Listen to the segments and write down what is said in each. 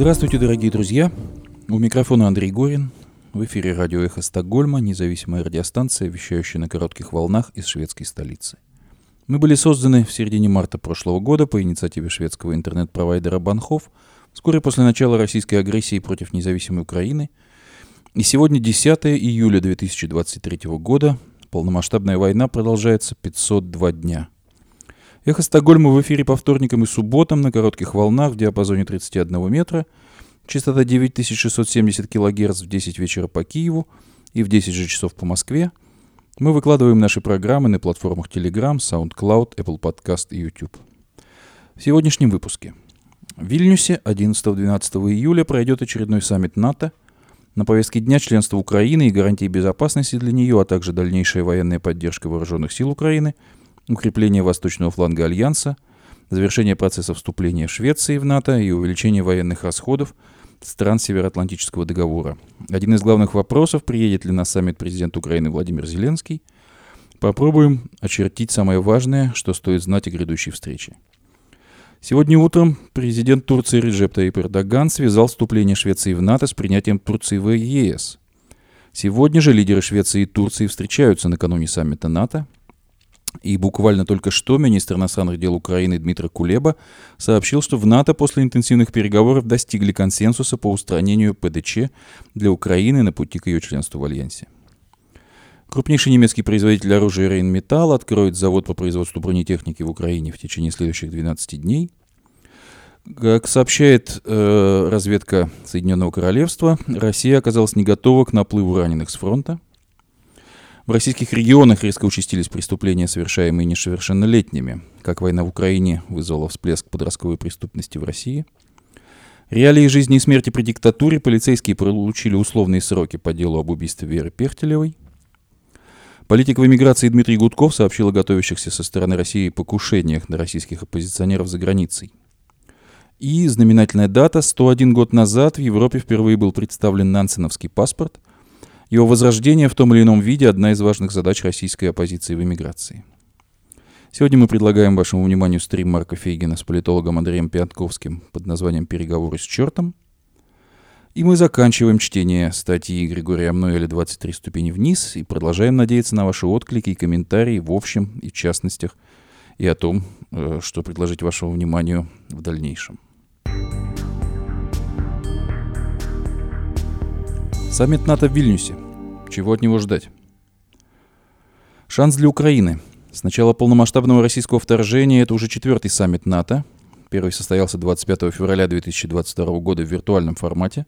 Здравствуйте, дорогие друзья. У микрофона Андрей Горин. В эфире радио «Эхо Стокгольма», независимая радиостанция, вещающая на коротких волнах из шведской столицы. Мы были созданы в середине марта прошлого года по инициативе шведского интернет-провайдера Банхов, вскоре после начала российской агрессии против независимой Украины. И сегодня 10 июля 2023 года. Полномасштабная война продолжается 502 дня. Эхо Стокгольма в эфире по вторникам и субботам на коротких волнах в диапазоне 31 метра, частота 9670 кГц в 10 вечера по Киеву и в 10 же часов по Москве – мы выкладываем наши программы на платформах Telegram, SoundCloud, Apple Podcast и YouTube. В сегодняшнем выпуске. В Вильнюсе 11-12 июля пройдет очередной саммит НАТО. На повестке дня членство Украины и гарантии безопасности для нее, а также дальнейшая военная поддержка вооруженных сил Украины, укрепление восточного фланга Альянса, завершение процесса вступления Швеции в НАТО и увеличение военных расходов – стран Североатлантического договора. Один из главных вопросов, приедет ли на саммит президент Украины Владимир Зеленский. Попробуем очертить самое важное, что стоит знать о грядущей встрече. Сегодня утром президент Турции Реджеп Таип Эрдоган связал вступление Швеции в НАТО с принятием Турции в ЕС. Сегодня же лидеры Швеции и Турции встречаются накануне саммита НАТО. И буквально только что министр иностранных дел Украины Дмитрий Кулеба сообщил, что в НАТО после интенсивных переговоров достигли консенсуса по устранению ПДЧ для Украины на пути к ее членству в Альянсе. Крупнейший немецкий производитель оружия Рейнметалл откроет завод по производству бронетехники в Украине в течение следующих 12 дней. Как сообщает э, разведка Соединенного Королевства, Россия оказалась не готова к наплыву раненых с фронта – в российских регионах резко участились преступления, совершаемые несовершеннолетними. Как война в Украине вызвала всплеск подростковой преступности в России. Реалии жизни и смерти при диктатуре полицейские получили условные сроки по делу об убийстве Веры Пехтелевой. Политик в эмиграции Дмитрий Гудков сообщил о готовящихся со стороны России покушениях на российских оппозиционеров за границей. И знаменательная дата. 101 год назад в Европе впервые был представлен нансеновский паспорт – его возрождение в том или ином виде – одна из важных задач российской оппозиции в эмиграции. Сегодня мы предлагаем вашему вниманию стрим Марка Фейгина с политологом Андреем Пятковским под названием «Переговоры с чертом». И мы заканчиваем чтение статьи Григория Амнуэля «23 ступени вниз» и продолжаем надеяться на ваши отклики и комментарии в общем и в частностях и о том, э, что предложить вашему вниманию в дальнейшем. Саммит НАТО в Вильнюсе. Чего от него ждать? Шанс для Украины. С начала полномасштабного российского вторжения это уже четвертый саммит НАТО. Первый состоялся 25 февраля 2022 года в виртуальном формате.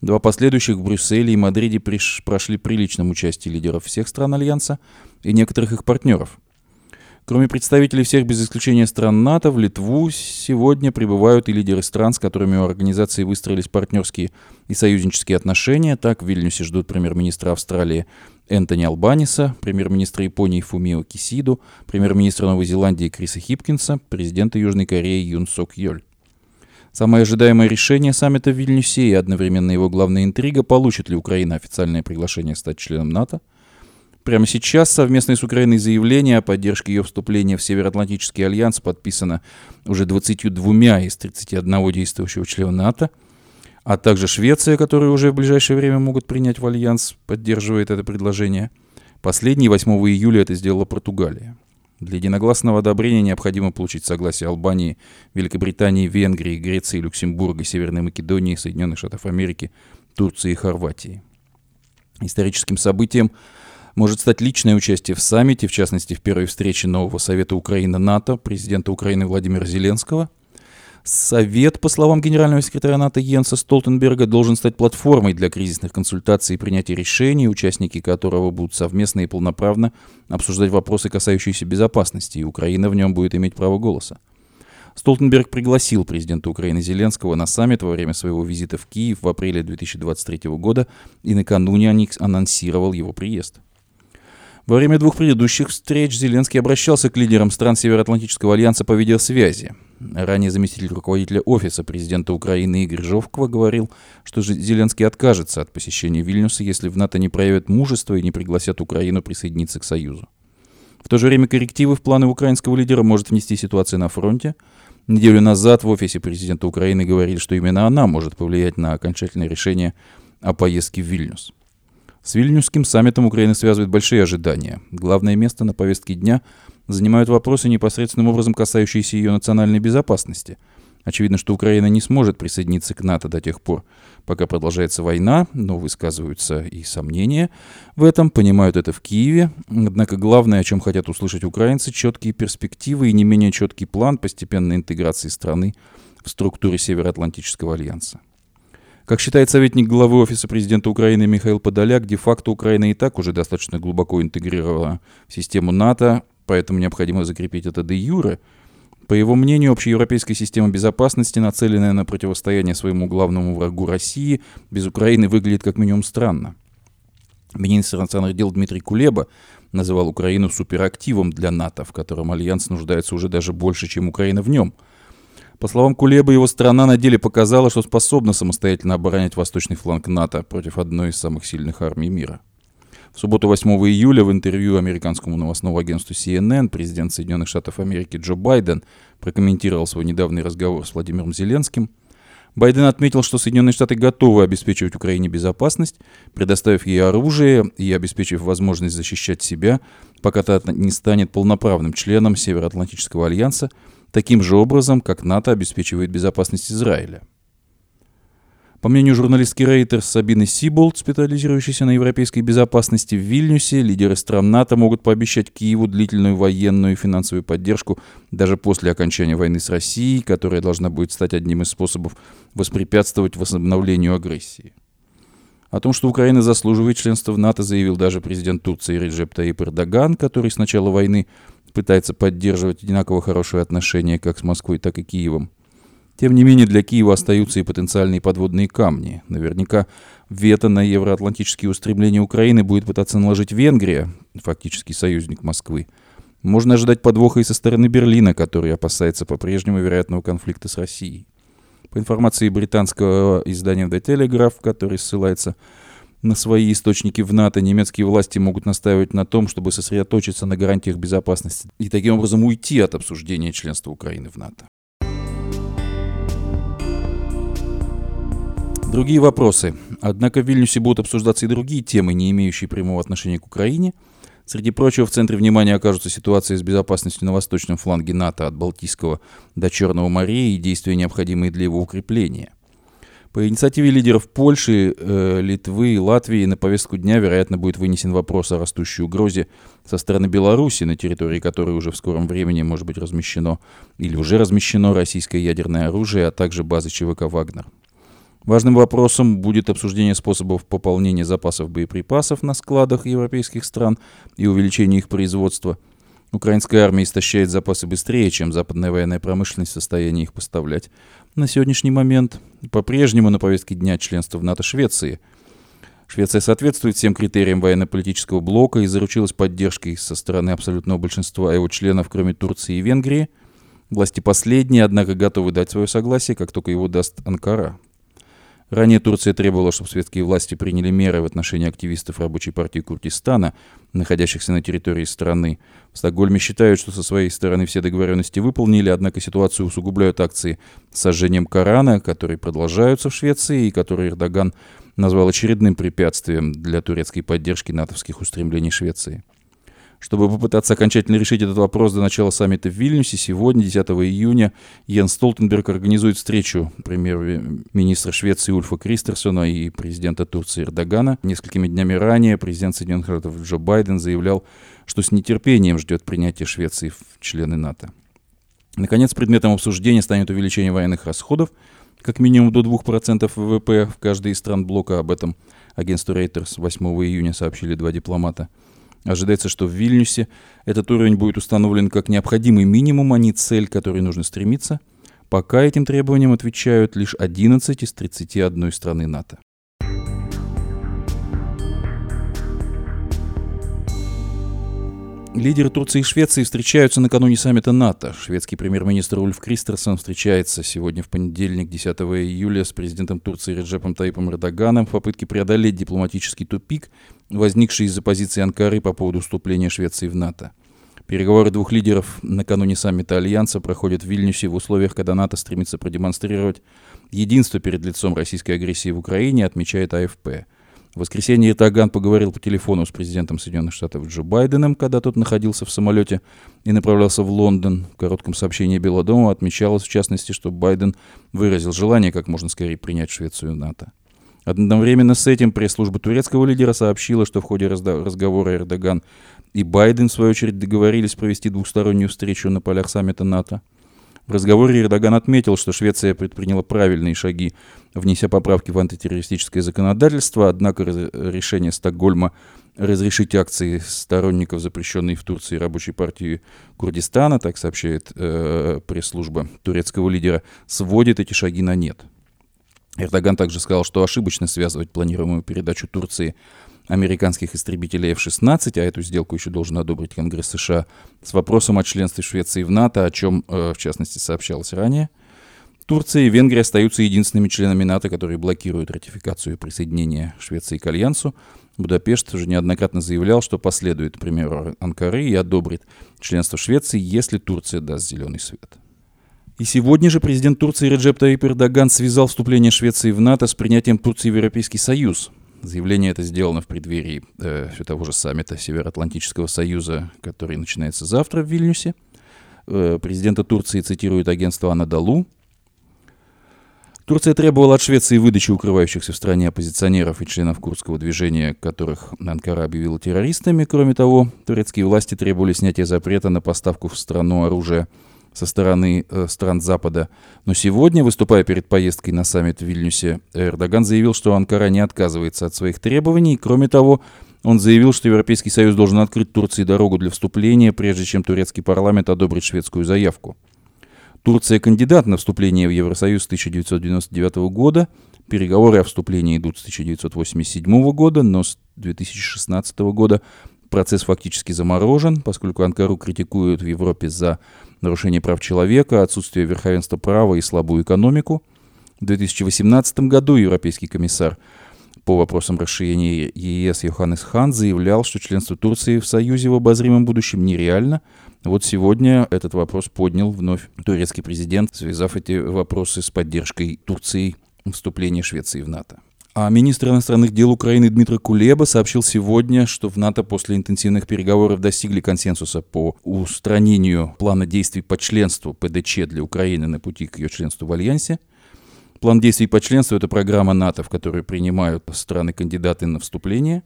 Два последующих в Брюсселе и Мадриде приш... прошли при личном участии лидеров всех стран Альянса и некоторых их партнеров. Кроме представителей всех без исключения стран НАТО, в Литву сегодня прибывают и лидеры стран, с которыми у организации выстроились партнерские и союзнические отношения. Так, в Вильнюсе ждут премьер-министра Австралии Энтони Албаниса, премьер-министра Японии Фумио Кисиду, премьер-министра Новой Зеландии Криса Хипкинса, президента Южной Кореи Юн Сок Йоль. Самое ожидаемое решение саммита в Вильнюсе и одновременно его главная интрига, получит ли Украина официальное приглашение стать членом НАТО – Прямо сейчас совместное с Украиной заявление о поддержке ее вступления в Североатлантический альянс подписано уже 22 из 31 действующего члена НАТО, а также Швеция, которая уже в ближайшее время могут принять в альянс, поддерживает это предложение. Последний 8 июля это сделала Португалия. Для единогласного одобрения необходимо получить согласие Албании, Великобритании, Венгрии, Греции, Люксембурга, Северной Македонии, Соединенных Штатов Америки, Турции и Хорватии. Историческим событием может стать личное участие в саммите, в частности, в первой встрече нового Совета Украины-НАТО, президента Украины Владимира Зеленского. Совет, по словам генерального секретаря НАТО Йенса Столтенберга, должен стать платформой для кризисных консультаций и принятия решений, участники которого будут совместно и полноправно обсуждать вопросы, касающиеся безопасности, и Украина в нем будет иметь право голоса. Столтенберг пригласил президента Украины Зеленского на саммит во время своего визита в Киев в апреле 2023 года и накануне анонсировал его приезд. Во время двух предыдущих встреч Зеленский обращался к лидерам стран Североатлантического альянса по видеосвязи. Ранее заместитель руководителя Офиса президента Украины Игорь Жовкова говорил, что Зеленский откажется от посещения Вильнюса, если в НАТО не проявят мужество и не пригласят Украину присоединиться к Союзу. В то же время коррективы в планы украинского лидера может внести ситуация на фронте. Неделю назад в офисе президента Украины говорили, что именно она может повлиять на окончательное решение о поездке в Вильнюс. С Вильнюсским саммитом Украины связывают большие ожидания. Главное место на повестке дня занимают вопросы, непосредственным образом касающиеся ее национальной безопасности – Очевидно, что Украина не сможет присоединиться к НАТО до тех пор, пока продолжается война, но высказываются и сомнения в этом, понимают это в Киеве. Однако главное, о чем хотят услышать украинцы, четкие перспективы и не менее четкий план постепенной интеграции страны в структуре Североатлантического альянса. Как считает советник главы Офиса президента Украины Михаил Подоляк, де-факто Украина и так уже достаточно глубоко интегрирована в систему НАТО, поэтому необходимо закрепить это де юре – по его мнению, общеевропейская система безопасности, нацеленная на противостояние своему главному врагу России, без Украины выглядит как минимум странно. Министр иностранных дел Дмитрий Кулеба называл Украину суперактивом для НАТО, в котором Альянс нуждается уже даже больше, чем Украина в нем. По словам Кулеба, его страна на деле показала, что способна самостоятельно оборонять восточный фланг НАТО против одной из самых сильных армий мира. В субботу 8 июля в интервью американскому новостному агентству CNN президент Соединенных Штатов Америки Джо Байден прокомментировал свой недавний разговор с Владимиром Зеленским. Байден отметил, что Соединенные Штаты готовы обеспечивать Украине безопасность, предоставив ей оружие и обеспечив возможность защищать себя, пока та не станет полноправным членом Североатлантического альянса, таким же образом, как НАТО обеспечивает безопасность Израиля – по мнению журналистки Рейтер Сабины Сиболт, специализирующейся на европейской безопасности в Вильнюсе, лидеры стран НАТО могут пообещать Киеву длительную военную и финансовую поддержку даже после окончания войны с Россией, которая должна будет стать одним из способов воспрепятствовать возобновлению агрессии. О том, что Украина заслуживает членства в НАТО, заявил даже президент Турции Реджеп Таип Эрдоган, который с начала войны пытается поддерживать одинаково хорошие отношения как с Москвой, так и Киевом. Тем не менее, для Киева остаются и потенциальные подводные камни. Наверняка вето на евроатлантические устремления Украины будет пытаться наложить Венгрия, фактически союзник Москвы. Можно ожидать подвоха и со стороны Берлина, который опасается по-прежнему вероятного конфликта с Россией. По информации британского издания The Telegraph, который ссылается на свои источники в НАТО, немецкие власти могут настаивать на том, чтобы сосредоточиться на гарантиях безопасности и таким образом уйти от обсуждения членства Украины в НАТО. Другие вопросы. Однако в Вильнюсе будут обсуждаться и другие темы, не имеющие прямого отношения к Украине. Среди прочего, в центре внимания окажутся ситуация с безопасностью на восточном фланге НАТО от Балтийского до Черного моря и действия, необходимые для его укрепления. По инициативе лидеров Польши, э, Литвы и Латвии на повестку дня, вероятно, будет вынесен вопрос о растущей угрозе со стороны Беларуси, на территории которой уже в скором времени может быть размещено или уже размещено российское ядерное оружие, а также базы ЧВК «Вагнер». Важным вопросом будет обсуждение способов пополнения запасов боеприпасов на складах европейских стран и увеличение их производства. Украинская армия истощает запасы быстрее, чем западная военная промышленность в состоянии их поставлять. На сегодняшний момент по-прежнему на повестке дня членства в НАТО Швеции. Швеция соответствует всем критериям военно-политического блока и заручилась поддержкой со стороны абсолютного большинства его членов, кроме Турции и Венгрии. Власти последние, однако, готовы дать свое согласие, как только его даст Анкара. Ранее Турция требовала, чтобы светские власти приняли меры в отношении активистов рабочей партии Курдистана, находящихся на территории страны. В Стокгольме считают, что со своей стороны все договоренности выполнили, однако ситуацию усугубляют акции с сожжением Корана, которые продолжаются в Швеции и которые Эрдоган назвал очередным препятствием для турецкой поддержки натовских устремлений Швеции. Чтобы попытаться окончательно решить этот вопрос до начала саммита в Вильнюсе, сегодня, 10 июня, Йен Столтенберг организует встречу премьер-министра Швеции Ульфа Кристерсона и президента Турции Эрдогана. Несколькими днями ранее президент Соединенных Штатов Джо Байден заявлял, что с нетерпением ждет принятия Швеции в члены НАТО. Наконец, предметом обсуждения станет увеличение военных расходов, как минимум до 2% ВВП в каждой из стран блока. Об этом агентству Reuters 8 июня сообщили два дипломата – Ожидается, что в Вильнюсе этот уровень будет установлен как необходимый минимум, а не цель, к которой нужно стремиться. Пока этим требованиям отвечают лишь 11 из 31 страны НАТО. Лидеры Турции и Швеции встречаются накануне саммита НАТО. Шведский премьер-министр Ульф Кристерсон встречается сегодня в понедельник, 10 июля, с президентом Турции Реджепом Таипом Эрдоганом в попытке преодолеть дипломатический тупик, возникший из-за позиции Анкары по поводу вступления Швеции в НАТО. Переговоры двух лидеров накануне саммита Альянса проходят в Вильнюсе в условиях, когда НАТО стремится продемонстрировать единство перед лицом российской агрессии в Украине, отмечает АФП. В воскресенье Эрдоган поговорил по телефону с президентом Соединенных Штатов Джо Байденом, когда тот находился в самолете и направлялся в Лондон. В коротком сообщении Белого дома отмечалось, в частности, что Байден выразил желание как можно скорее принять Швецию в НАТО. Одновременно с этим пресс-служба турецкого лидера сообщила, что в ходе разговора Эрдоган и Байден, в свою очередь, договорились провести двухстороннюю встречу на полях саммита НАТО. В разговоре Эрдоган отметил, что Швеция предприняла правильные шаги, внеся поправки в антитеррористическое законодательство, однако решение Стокгольма разрешить акции сторонников запрещенной в Турции рабочей партии Курдистана, так сообщает э, пресс-служба турецкого лидера, сводит эти шаги на нет. Эрдоган также сказал, что ошибочно связывать планируемую передачу Турции американских истребителей F-16, а эту сделку еще должен одобрить Конгресс США, с вопросом о членстве Швеции в НАТО, о чем, э, в частности, сообщалось ранее. Турция и Венгрия остаются единственными членами НАТО, которые блокируют ратификацию присоединения Швеции к Альянсу. Будапешт уже неоднократно заявлял, что последует примеру Анкары и одобрит членство Швеции, если Турция даст зеленый свет. И сегодня же президент Турции Реджеп Таип Эрдоган связал вступление Швеции в НАТО с принятием Турции в Европейский Союз. Заявление это сделано в преддверии э, того же саммита Североатлантического Союза, который начинается завтра в Вильнюсе. Э, президента Турции цитирует агентство Анадолу. Турция требовала от Швеции выдачи укрывающихся в стране оппозиционеров и членов курдского движения, которых Анкара объявила террористами. Кроме того, турецкие власти требовали снятия запрета на поставку в страну оружия со стороны э, стран Запада. Но сегодня, выступая перед поездкой на саммит в Вильнюсе, Эрдоган заявил, что Анкара не отказывается от своих требований. Кроме того, он заявил, что Европейский Союз должен открыть Турции дорогу для вступления, прежде чем турецкий парламент одобрит шведскую заявку. Турция кандидат на вступление в Евросоюз с 1999 года. Переговоры о вступлении идут с 1987 года, но с 2016 года процесс фактически заморожен, поскольку Анкару критикуют в Европе за нарушение прав человека, отсутствие верховенства права и слабую экономику. В 2018 году Европейский комиссар по вопросам расширения ЕС Йоханнес Хан заявлял, что членство Турции в Союзе в обозримом будущем нереально. Вот сегодня этот вопрос поднял вновь турецкий президент, связав эти вопросы с поддержкой Турции вступления Швеции в НАТО. А министр иностранных дел Украины Дмитрий Кулеба сообщил сегодня, что в НАТО после интенсивных переговоров достигли консенсуса по устранению плана действий по членству ПДЧ для Украины на пути к ее членству в Альянсе. План действий по членству – это программа НАТО, в которой принимают страны-кандидаты на вступление.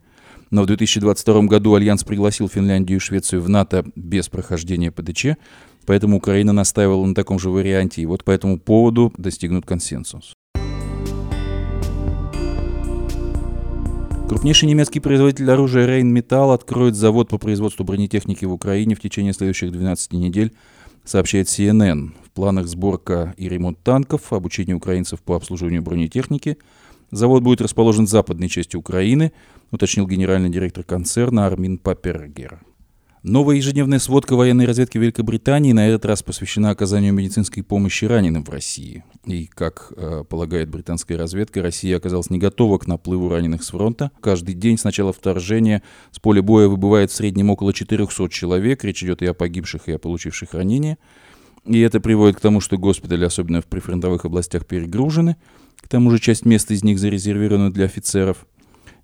Но в 2022 году Альянс пригласил Финляндию и Швецию в НАТО без прохождения ПДЧ, поэтому Украина настаивала на таком же варианте, и вот по этому поводу достигнут консенсус. Крупнейший немецкий производитель оружия Rheinmetall откроет завод по производству бронетехники в Украине в течение следующих 12 недель, сообщает CNN. В планах сборка и ремонт танков, обучение украинцев по обслуживанию бронетехники. Завод будет расположен в западной части Украины, уточнил генеральный директор концерна Армин Папергер. Новая ежедневная сводка военной разведки Великобритании на этот раз посвящена оказанию медицинской помощи раненым в России. И, как э, полагает британская разведка, Россия оказалась не готова к наплыву раненых с фронта. Каждый день с начала вторжения с поля боя выбывает в среднем около 400 человек. Речь идет и о погибших, и о получивших ранения. И это приводит к тому, что госпитали, особенно в прифронтовых областях, перегружены. К тому же часть мест из них зарезервированы для офицеров –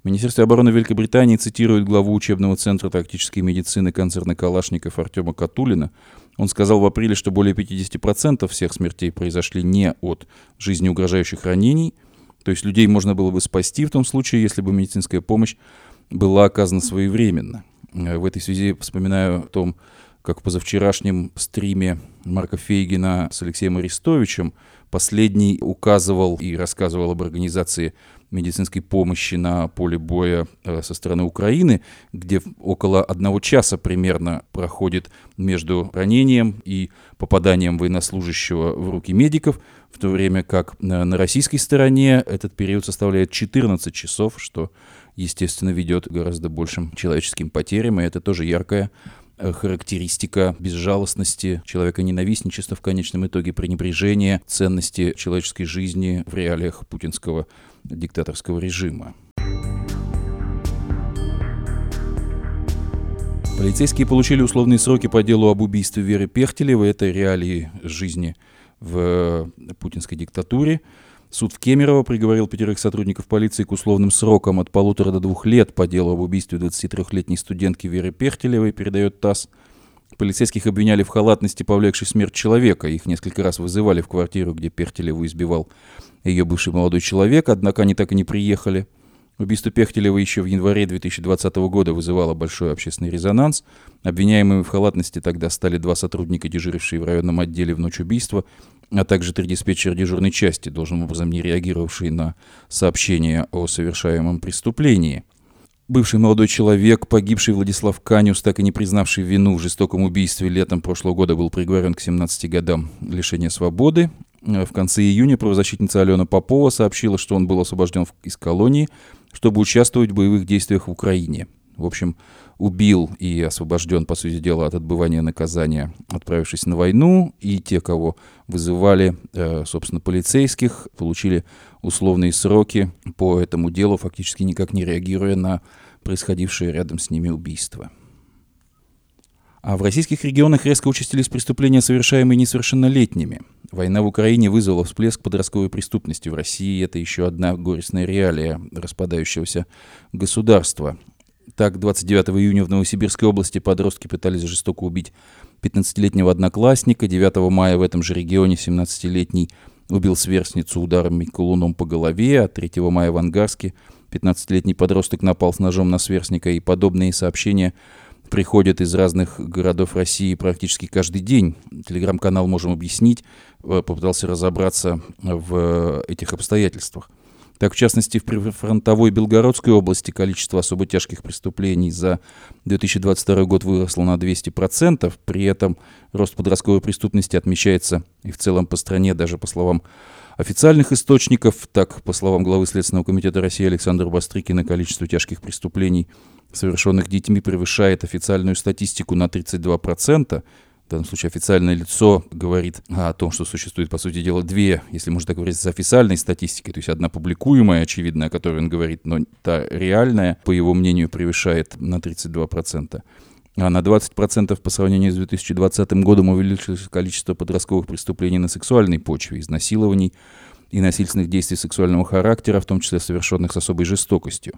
Министерство обороны Великобритании цитирует главу учебного центра тактической медицины концерна Калашников Артема Катулина. Он сказал в апреле, что более 50% всех смертей произошли не от жизнеугрожающих ранений, то есть людей можно было бы спасти в том случае, если бы медицинская помощь была оказана своевременно. Э, в этой связи вспоминаю о том, как в позавчерашнем стриме Марка Фейгина с Алексеем Арестовичем последний указывал и рассказывал об организации медицинской помощи на поле боя э, со стороны Украины, где около одного часа примерно проходит между ранением и попаданием военнослужащего в руки медиков, в то время как на российской стороне этот период составляет 14 часов, что, естественно, ведет к гораздо большим человеческим потерям, и это тоже яркая э, характеристика безжалостности, человека ненавистничества в конечном итоге, пренебрежения ценности человеческой жизни в реалиях путинского диктаторского режима. Полицейские получили условные сроки по делу об убийстве Веры Пехтелевой. Это реалии жизни в э, путинской диктатуре. Суд в Кемерово приговорил пятерых сотрудников полиции к условным срокам от полутора до двух лет по делу об убийстве 23-летней студентки Веры Пехтелевой, передает ТАСС. Полицейских обвиняли в халатности, повлекшей смерть человека. Их несколько раз вызывали в квартиру, где Пехтелеву избивал ее бывший молодой человек, однако они так и не приехали. Убийство Пехтелева еще в январе 2020 года вызывало большой общественный резонанс. Обвиняемыми в халатности тогда стали два сотрудника, дежурившие в районном отделе в ночь убийства, а также три диспетчера дежурной части, должным образом не реагировавшие на сообщения о совершаемом преступлении. Бывший молодой человек, погибший Владислав Канюс, так и не признавший вину в жестоком убийстве летом прошлого года, был приговорен к 17 годам лишения свободы. В конце июня правозащитница Алена Попова сообщила, что он был освобожден из колонии – чтобы участвовать в боевых действиях в Украине. В общем, убил и освобожден, по сути дела, от отбывания наказания, отправившись на войну, и те, кого вызывали, э, собственно, полицейских, получили условные сроки по этому делу, фактически никак не реагируя на происходившее рядом с ними убийство. А в российских регионах резко участились преступления, совершаемые несовершеннолетними. Война в Украине вызвала всплеск подростковой преступности в России. Это еще одна горестная реалия распадающегося государства. Так, 29 июня в Новосибирской области подростки пытались жестоко убить 15-летнего одноклассника. 9 мая в этом же регионе 17-летний убил сверстницу ударами колуном по голове, а 3 мая в Ангарске 15-летний подросток напал с ножом на сверстника, и подобные сообщения – приходят из разных городов России практически каждый день. Телеграм-канал «Можем объяснить» э, попытался разобраться в этих обстоятельствах. Так, в частности, в прифронтовой Белгородской области количество особо тяжких преступлений за 2022 год выросло на 200%. При этом рост подростковой преступности отмечается и в целом по стране, даже по словам официальных источников. Так, по словам главы Следственного комитета России Александра Бастрыкина, количество тяжких преступлений – совершенных детьми превышает официальную статистику на 32%. В данном случае официальное лицо говорит о том, что существует, по сути дела, две, если можно так с официальной статистикой. То есть одна публикуемая, очевидная, о которой он говорит, но та реальная, по его мнению, превышает на 32%. А на 20% по сравнению с 2020 годом увеличилось количество подростковых преступлений на сексуальной почве, изнасилований и насильственных действий сексуального характера, в том числе совершенных с особой жестокостью.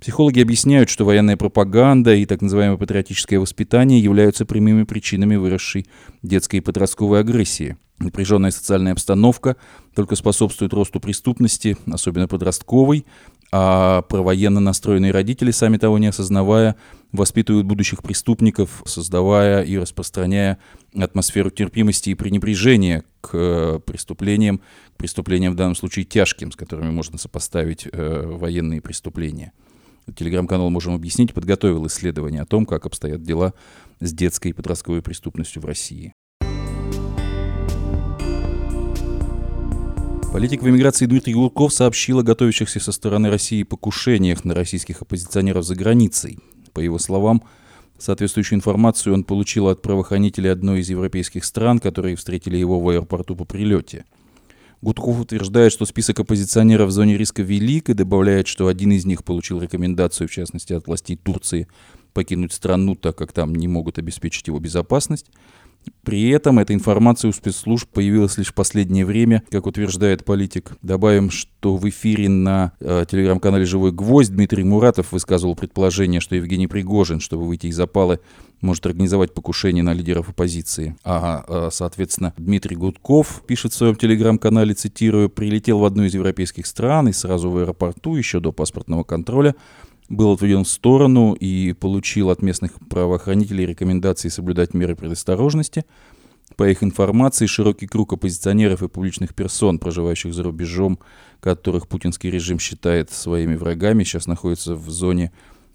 Психологи объясняют, что военная пропаганда и так называемое патриотическое воспитание являются прямыми причинами выросшей детской и подростковой агрессии. Напряженная социальная обстановка только способствует росту преступности, особенно подростковой, а провоенно настроенные родители, сами того не осознавая, воспитывают будущих преступников, создавая и распространяя атмосферу терпимости и пренебрежения к э, преступлениям, к преступлениям в данном случае тяжким, с которыми можно сопоставить э, военные преступления. Телеграм-канал «Можем объяснить» подготовил исследование о том, как обстоят дела с детской и подростковой преступностью в России. Политик в эмиграции Дмитрий Гурков сообщил о готовящихся со стороны России покушениях на российских оппозиционеров за границей. По его словам, соответствующую информацию он получил от правоохранителей одной из европейских стран, которые встретили его в аэропорту по прилете – Гудков утверждает, что список оппозиционеров в зоне риска велик и добавляет, что один из них получил рекомендацию, в частности, от властей Турции покинуть страну, так как там не могут обеспечить его безопасность. При этом эта информация у спецслужб появилась лишь в последнее время, как утверждает политик. Добавим, что в эфире на э, телеграм-канале «Живой гвоздь» Дмитрий Муратов высказывал предположение, что Евгений Пригожин, чтобы выйти из опалы, может организовать покушение на лидеров оппозиции. А, соответственно, Дмитрий Гудков пишет в своем телеграм-канале, цитирую, «прилетел в одну из европейских стран и сразу в аэропорту, еще до паспортного контроля, был отведен в сторону и получил от местных правоохранителей рекомендации соблюдать меры предосторожности. По их информации, широкий круг оппозиционеров и публичных персон, проживающих за рубежом, которых путинский режим считает своими врагами, сейчас находится в зоне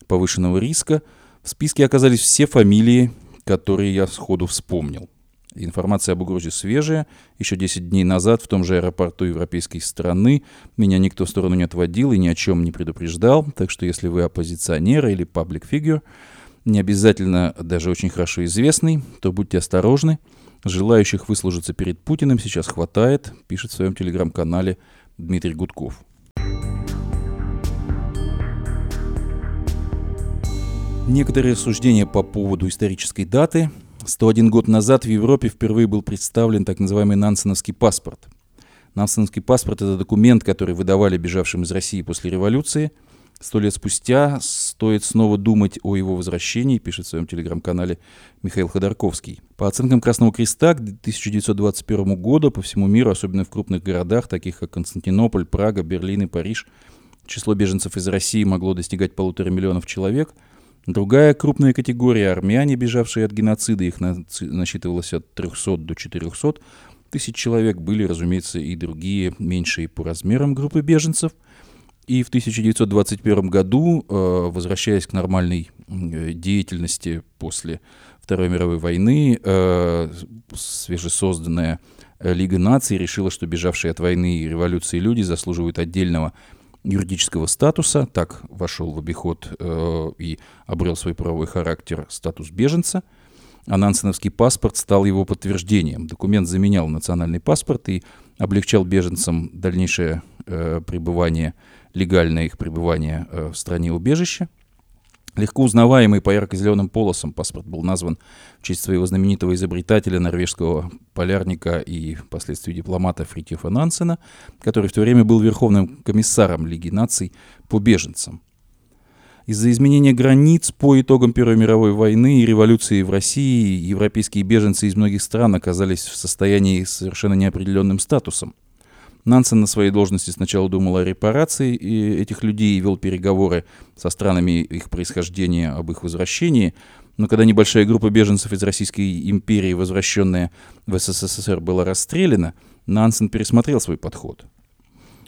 повышенного риска. В списке оказались все фамилии, которые я сходу вспомнил. Информация об угрозе свежая. Еще 10 дней назад в том же аэропорту европейской страны меня никто в сторону не отводил и ни о чем не предупреждал. Так что если вы оппозиционер или паблик фигур, не обязательно даже очень хорошо известный, то будьте осторожны. Желающих выслужиться перед Путиным сейчас хватает, пишет в своем телеграм-канале Дмитрий Гудков. Некоторые рассуждения по поводу исторической даты. 101 год назад в Европе впервые был представлен так называемый Нансеновский паспорт. Нансеновский паспорт – это документ, который выдавали бежавшим из России после революции. Сто лет спустя стоит снова думать о его возвращении, пишет в своем телеграм-канале Михаил Ходорковский. По оценкам Красного Креста, к 1921 году по всему миру, особенно в крупных городах, таких как Константинополь, Прага, Берлин и Париж, число беженцев из России могло достигать полутора миллионов человек – Другая крупная категория – армяне, бежавшие от геноцида, их насчитывалось от 300 до 400 тысяч человек. Были, разумеется, и другие, меньшие по размерам группы беженцев. И в 1921 году, э, возвращаясь к нормальной деятельности после Второй мировой войны, э, свежесозданная Лига наций решила, что бежавшие от войны и революции люди заслуживают отдельного юридического статуса, так вошел в обиход э, и обрел свой правовой характер статус беженца, а паспорт стал его подтверждением. Документ заменял национальный паспорт и облегчал беженцам дальнейшее э, пребывание, легальное их пребывание э, в стране убежища. Легко узнаваемый по ярко-зеленым полосам паспорт был назван в честь своего знаменитого изобретателя, норвежского полярника и впоследствии дипломата Фритьефа Нансена, который в то время был верховным комиссаром Лиги наций по беженцам. Из-за изменения границ по итогам Первой мировой войны и революции в России европейские беженцы из многих стран оказались в состоянии совершенно неопределенным статусом. Нансен на своей должности сначала думал о репарации этих людей и вел переговоры со странами их происхождения об их возвращении. Но когда небольшая группа беженцев из Российской империи, возвращенная в СССР, была расстреляна, Нансен пересмотрел свой подход.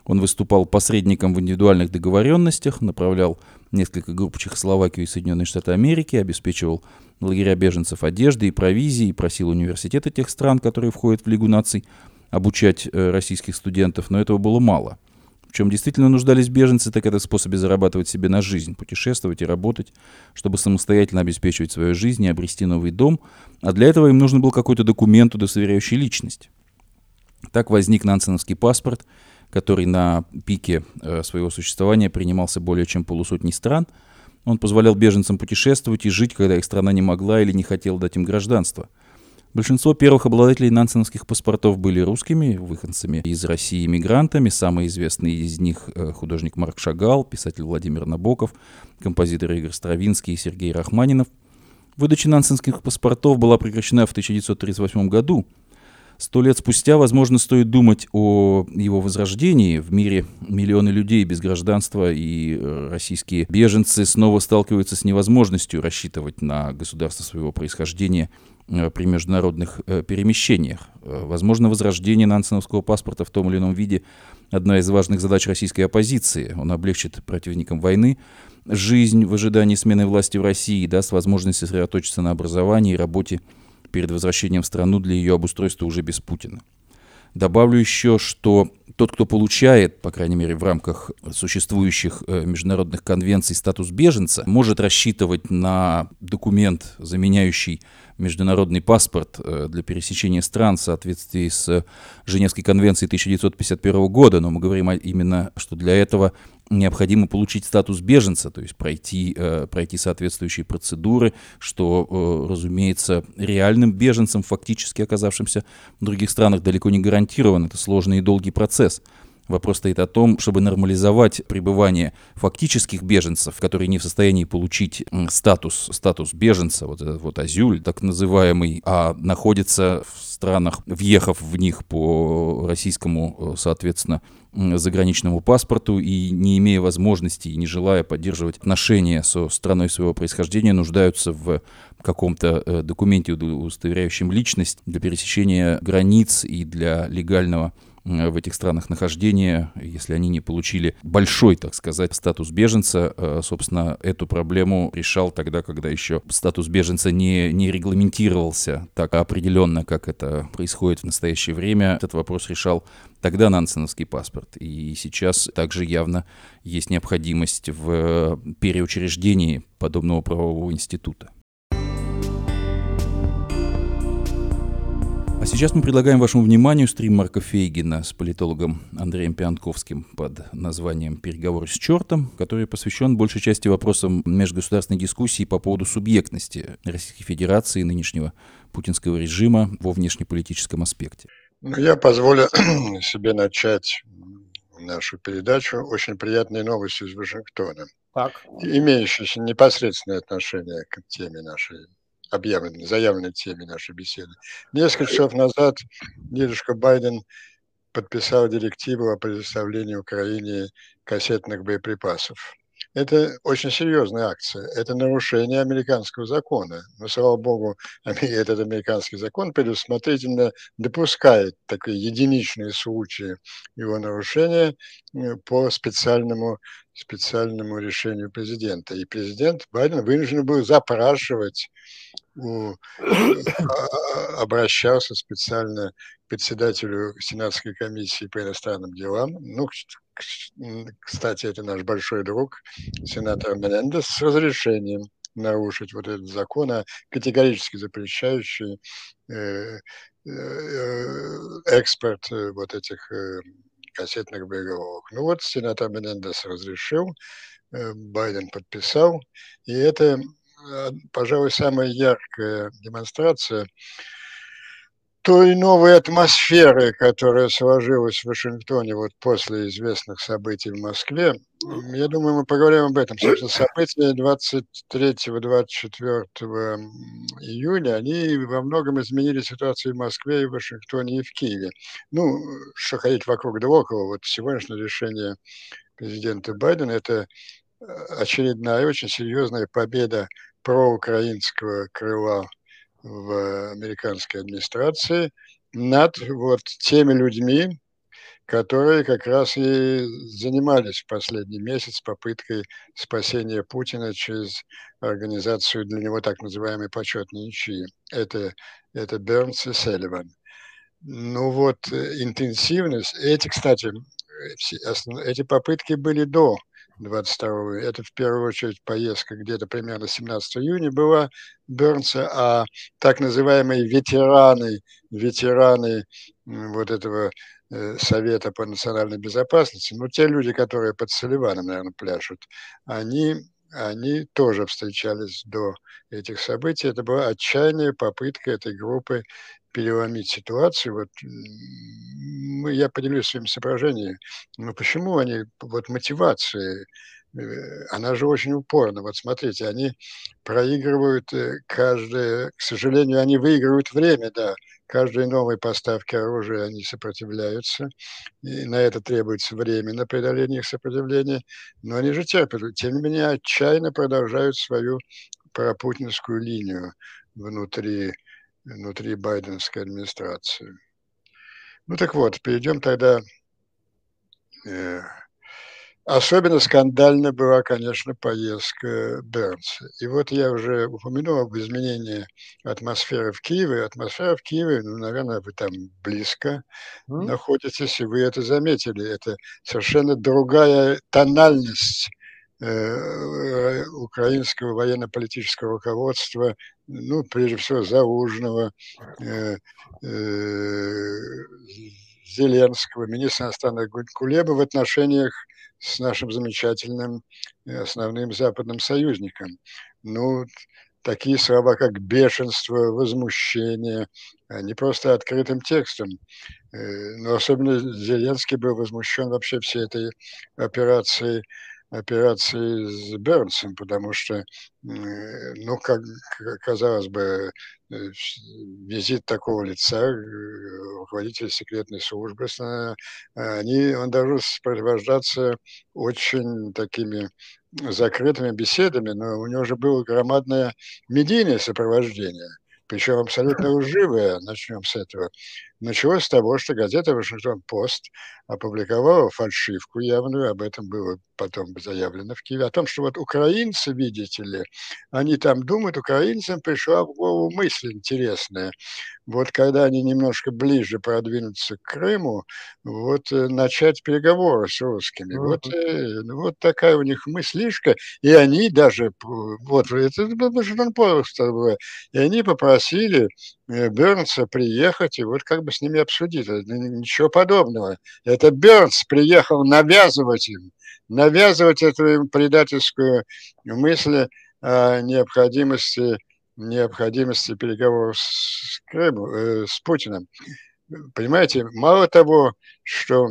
Он выступал посредником в индивидуальных договоренностях, направлял несколько групп Чехословакию и Соединенные Штаты Америки, обеспечивал лагеря беженцев одеждой и провизией, просил университеты тех стран, которые входят в Лигу наций, обучать э, российских студентов, но этого было мало. В чем действительно нуждались беженцы, так это в способе зарабатывать себе на жизнь, путешествовать и работать, чтобы самостоятельно обеспечивать свою жизнь и обрести новый дом, а для этого им нужен был какой-то документ, удостоверяющий личность. Так возник нансеновский паспорт, который на пике э, своего существования принимался более чем полусотни стран. Он позволял беженцам путешествовать и жить, когда их страна не могла или не хотела дать им гражданство – Большинство первых обладателей нансеновских паспортов были русскими, выходцами из России иммигрантами. Самый известный из них э, художник Марк Шагал, писатель Владимир Набоков, композитор Игорь Стравинский и Сергей Рахманинов. Выдача нансенских паспортов была прекращена в 1938 году. Сто лет спустя, возможно, стоит думать о его возрождении. В мире миллионы людей без гражданства и э, российские беженцы снова сталкиваются с невозможностью рассчитывать на государство своего происхождения – при международных э, перемещениях. Э, возможно, возрождение нансеновского паспорта в том или ином виде – одна из важных задач российской оппозиции. Он облегчит противникам войны жизнь в ожидании смены власти в России и даст возможность сосредоточиться на образовании и работе перед возвращением в страну для ее обустройства уже без Путина. Добавлю еще, что тот, кто получает, по крайней мере, в рамках существующих э, международных конвенций статус беженца, может рассчитывать на документ, заменяющий международный паспорт э, для пересечения стран в соответствии с Женевской конвенцией 1951 года, но мы говорим именно, что для этого необходимо получить статус беженца, то есть пройти, э, пройти соответствующие процедуры, что, разумеется, реальным беженцам, фактически оказавшимся в других странах, далеко не гарантирован. Это сложный и долгий процесс. Вопрос стоит о том, чтобы нормализовать пребывание фактических беженцев, которые не в состоянии получить статус, статус беженца, вот этот вот азюль так называемый, а находятся в странах, въехав в них по российскому, э, соответственно, заграничному паспорту и не имея возможности и не желая поддерживать отношения со страной своего происхождения, нуждаются в каком-то э, документе, удостоверяющем личность для пересечения границ и для легального в этих странах нахождения, если они не получили большой, так сказать, статус беженца, э, собственно, эту проблему решал тогда, когда еще статус беженца не, не регламентировался так определенно, как это происходит в настоящее время. Этот вопрос решал тогда нансеновский паспорт. И сейчас также явно есть необходимость в переучреждении подобного правового института. А сейчас мы предлагаем вашему вниманию стрим Марка Фейгина с политологом Андреем Пианковским под названием «Переговоры с чертом», который посвящен большей части вопросам межгосударственной дискуссии по поводу субъектности Российской Федерации и нынешнего путинского режима во внешнеполитическом аспекте. Ну, я позволю себе начать нашу передачу очень приятной новостью из Вашингтона, так. имеющейся непосредственное отношение к теме нашей объявленной, заявленной теме нашей беседы. Несколько часов назад дедушка Байден подписал директиву о предоставлении Украине кассетных боеприпасов. Это очень серьезная акция. Это нарушение американского закона. Но, слава богу, этот американский закон предусмотрительно допускает такие единичные случаи его нарушения э, по специальному, специальному решению президента. И президент Байден вынужден был запрашивать у, а, обращался специально к председателю Сенатской комиссии по иностранным делам. Ну, кстати, это наш большой друг, сенатор Менендес, с разрешением нарушить вот этот закон, а категорически запрещающий э, э, экспорт э, вот этих э, кассетных боеголовок. Ну вот сенатор Менендес разрешил, э, Байден подписал, и это Э, пожалуй, самая яркая демонстрация той новой атмосферы, которая сложилась в Вашингтоне вот после известных событий в Москве. Я думаю, мы поговорим об этом. Собственно, события 23-24 июля, они во многом изменили ситуацию в Москве, и в Вашингтоне, и в Киеве. Ну, что ходить вокруг да около, вот сегодняшнее решение президента Байдена – это э, очередная очень серьезная победа проукраинского крыла в американской администрации над вот теми людьми, которые как раз и занимались в последний месяц попыткой спасения Путина через организацию для него так называемой почетной ничьи. Это, это Бернс и Селливан. Ну вот интенсивность, эти, кстати, эти попытки были до 22 это в первую очередь поездка где-то примерно 17 июня была Бернса, а так называемые ветераны, ветераны вот этого э, Совета по национальной безопасности, ну, те люди, которые под Соливаном, наверное, пляшут, они, они тоже встречались до этих событий. Это была отчаянная попытка этой группы переломить ситуацию. Вот я поделюсь своими соображениями. Но почему они, вот мотивация, э, она же очень упорна. Вот смотрите, они проигрывают э, каждое, к сожалению, они выигрывают время, да, каждой новой поставке оружия они сопротивляются, и на это требуется время на преодоление их сопротивления, но они же терпят, тем не менее отчаянно продолжают свою пропутинскую линию внутри внутри байденской администрации. Ну так вот, перейдем тогда. Э, особенно скандально была, конечно, поездка Бернса. И вот я уже упомянул об изменении атмосферы в Киеве. Атмосфера в Киеве, ну, наверное, вы там близко mm. находитесь, и вы это заметили. Это совершенно другая тональность украинского военно-политического руководства, ну, прежде всего, Заужного, э, э, Зеленского, министра иностранных Кулеба в отношениях с нашим замечательным основным западным союзником. Ну, такие слова, как бешенство, возмущение, не просто открытым текстом. Но особенно Зеленский был возмущен вообще всей этой операцией операции с Бернсом, потому что, ну, как казалось бы, э, визит такого лица, э, руководителя секретной службы, они, он должен сопровождаться очень такими закрытыми беседами, но у него же было громадное медийное сопровождение, причем абсолютно лживое, начнем с этого. Началось с того, что газета «Вашингтон-Пост» опубликовала фальшивку явную, об этом было потом заявлено в Киеве, о том, что вот украинцы, видите ли, они там думают, украинцам пришла в голову мысль интересная. Вот когда они немножко ближе продвинутся к Крыму, вот э, начать переговоры с русскими. Mm-hmm. Вот, э, вот такая у них мыслишка, и они даже, вот это Вашингтон-Пост, и они попросили э, Бернса приехать и вот как бы с ними обсудить. Ничего подобного. Это Бернс приехал навязывать им, навязывать эту предательскую мысль о необходимости, необходимости переговоров с, Крымом, э, с Путиным. Понимаете, мало того, что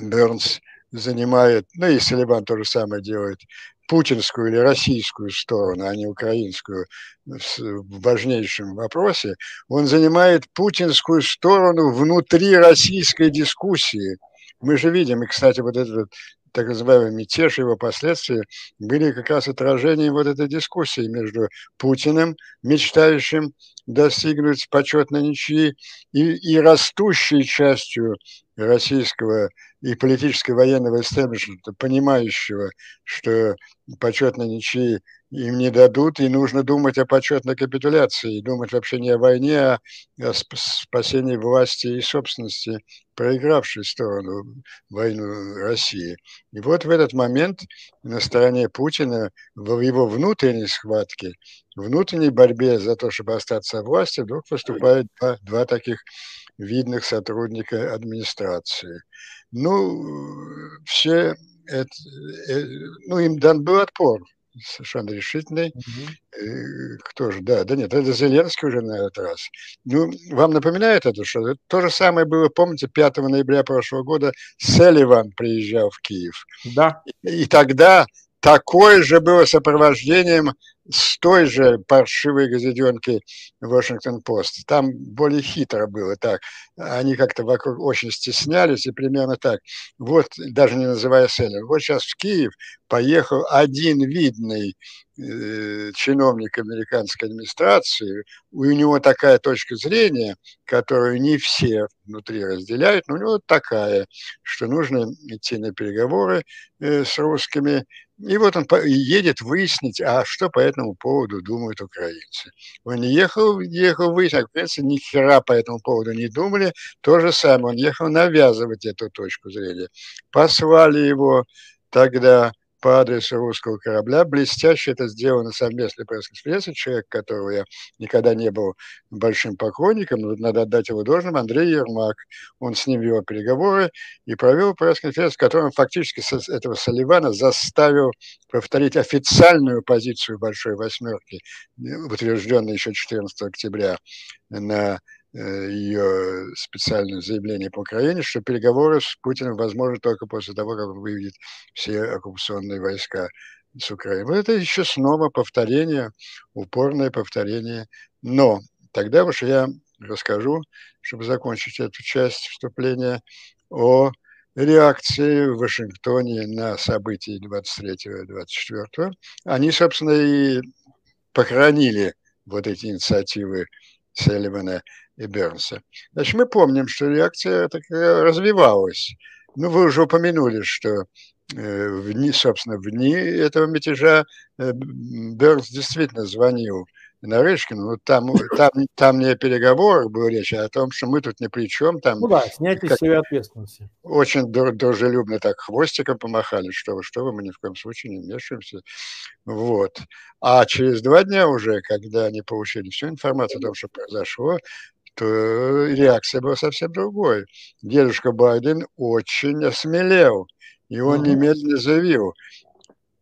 Бернс занимает, ну и Салибан то же самое делает, путинскую или российскую сторону, а не украинскую в важнейшем вопросе, он занимает путинскую сторону внутри российской дискуссии. Мы же видим, и, кстати, вот этот так называемый мятеж, его последствия были как раз отражением вот этой дискуссии между Путиным, мечтающим достигнуть почетной ничьи, и, и растущей частью российского и политического военного истеблишмента, понимающего, что почетной ничьи им не дадут, и нужно думать о почетной капитуляции, и думать вообще не о войне, а о спасении власти и собственности проигравшей сторону войну России. И вот в этот момент на стороне Путина, в его внутренней схватке, внутренней борьбе за то, чтобы остаться в власти, вдруг выступают два, два таких видных сотрудника администрации. Ну, все это, э, ну, им дан был отпор совершенно решительный. Угу. Кто же? Да, да нет, это Зеленский уже на этот раз. Ну, вам напоминает это, что то же самое было, помните, 5 ноября прошлого года Селиван приезжал в Киев. Да. И, и тогда такое же было сопровождением с той же паршивой газетенки Вашингтон-Пост. Там более хитро было так. Они как-то вокруг очень стеснялись и примерно так. Вот, даже не называя Селлер, вот сейчас в Киев поехал один видный э, чиновник американской администрации, у него такая точка зрения, которую не все внутри разделяют, но у него такая, что нужно идти на переговоры э, с русскими, и вот он едет выяснить, а что по этому поводу думают украинцы. Он ехал, ехал выяснить, а украинцы ни хера по этому поводу не думали. То же самое, он ехал навязывать эту точку зрения. Послали его тогда по адресу русского корабля. Блестяще это сделано совместной пресс-конференции. Человек, которого я никогда не был большим поклонником, но надо отдать его должным, Андрей Ермак. Он с ним вел переговоры и провел пресс-конференцию, в которой он фактически этого Соливана заставил повторить официальную позицию Большой Восьмерки, утвержденную еще 14 октября на Э, ее специальное заявление по Украине, что переговоры с Путиным возможны только после того, как он выведет все оккупационные войска с Украины. Вот это еще снова повторение, упорное повторение. Но тогда уж я расскажу, чтобы закончить эту часть вступления, о реакции в Вашингтоне на события 23-24. Они, собственно, и похоронили вот эти инициативы Селивана и Бернса. Значит, мы помним, что реакция такая развивалась. Ну, вы уже упомянули, что э, в собственно, в дни этого мятежа э, Бернс действительно звонил Нарышкину. Вот там, там, там не о переговорах была речь, а о том, что мы тут ни при чем. Там, ну да, снятие как, себе ответственности. Очень дружелюбно так хвостиком помахали, что вы, что вы, мы ни в коем случае не вмешиваемся. Вот. А через два дня уже, когда они получили всю информацию о том, что произошло, реакция была совсем другой. Дедушка Байден очень осмелел, и он mm-hmm. немедленно заявил,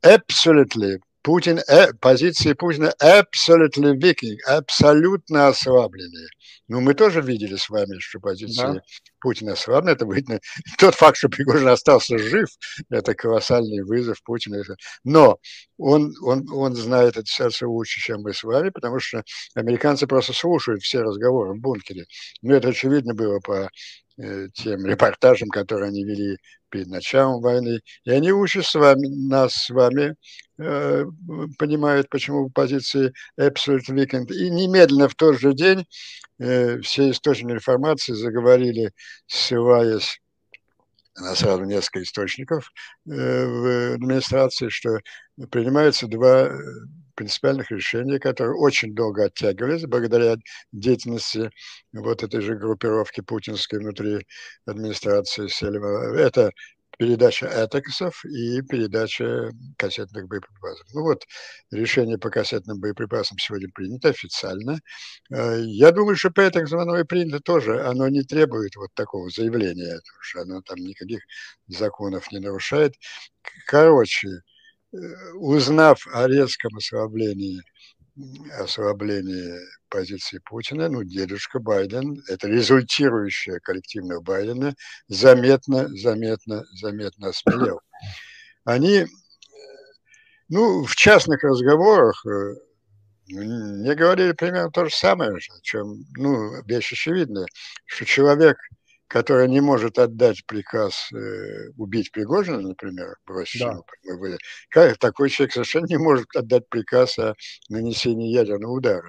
absolutely, Путин, э, позиции Путина абсолютно викинг, абсолютно ослабленные. Ну, мы тоже видели с вами, что позиции да. Путина ослаблены. Это видно. Тот факт, что Пригожин остался жив, это колоссальный вызов Путина. Но он, он, он знает эту ситуацию лучше, чем мы с вами, потому что американцы просто слушают все разговоры в бункере. Ну, это очевидно было по э, тем репортажам, которые они вели перед началом войны. И они учат с вами, нас с вами, э, понимают, почему в позиции Absolute Weekend. И немедленно в тот же день э, все источники информации заговорили, ссылаясь на сразу несколько источников э, в администрации, что принимаются два э, принципиальных решения, которые очень долго оттягивались благодаря деятельности вот этой же группировки путинской внутри администрации Селева. Это передача этаксов и передача кассетных боеприпасов. Ну вот, решение по кассетным боеприпасам сегодня принято официально. Э, я думаю, что по этаксам оно и принято тоже. Оно не требует вот такого заявления, что оно там никаких законов не нарушает. Короче, узнав о резком ослаблении ослаблении позиции Путина, ну, дедушка Байден, это результирующее коллективного Байдена, заметно, заметно, заметно осмелел. Они, ну, в частных разговорах э, мне говорили примерно то же самое, о чем, ну, вещь очевидная, что человек – которая не может отдать приказ э, убить Пригожина, например, бросить да. ему, как, такой человек совершенно не может отдать приказ о нанесении ядерного удара.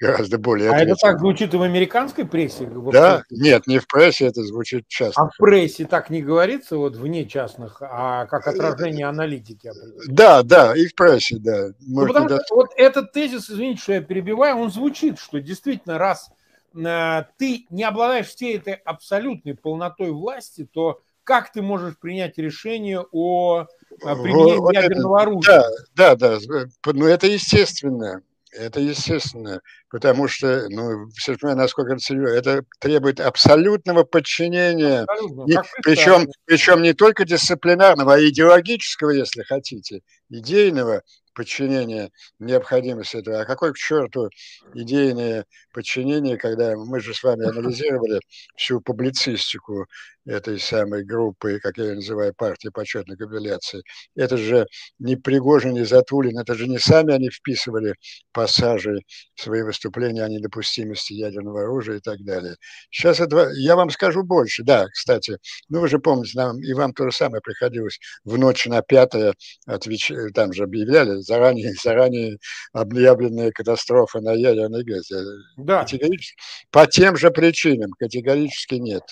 Гораздо более А это так звучит и в американской прессе? Да, нет, не в прессе, это звучит часто. А в прессе так не говорится, вот вне частных, а как отражение аналитики? Да, да, и в прессе, да. Ну, потому да... что вот этот тезис, извините, что я перебиваю, он звучит, что действительно раз Э, ты не обладаешь всей этой абсолютной полнотой власти, то как ты можешь принять решение о применении вот ядерного это, оружия? Да, да, да. Ну, это естественно. Это естественно, потому что, ну, все понимаете, насколько это серьезно, это требует абсолютного подчинения, Абсолютно. И, причем, причем не только дисциплинарного, а идеологического, если хотите, идейного подчинения, необходимость этого. А какой к черту идейное подчинение, когда мы же с вами анализировали всю публицистику этой самой группы, как я ее называю, партии почетной капитуляции. Это же не Пригожин, не Затулин, это же не сами они вписывали пассажи в свои выступления о недопустимости ядерного оружия и так далее. Сейчас это, я вам скажу больше, да, кстати, ну вы же помните, нам, и вам то же самое приходилось в ночь на пятое, отвеч... там же объявляли, заранее, заранее объявленная катастрофа на ядерной газе. Да. Категорически, по тем же причинам категорически нет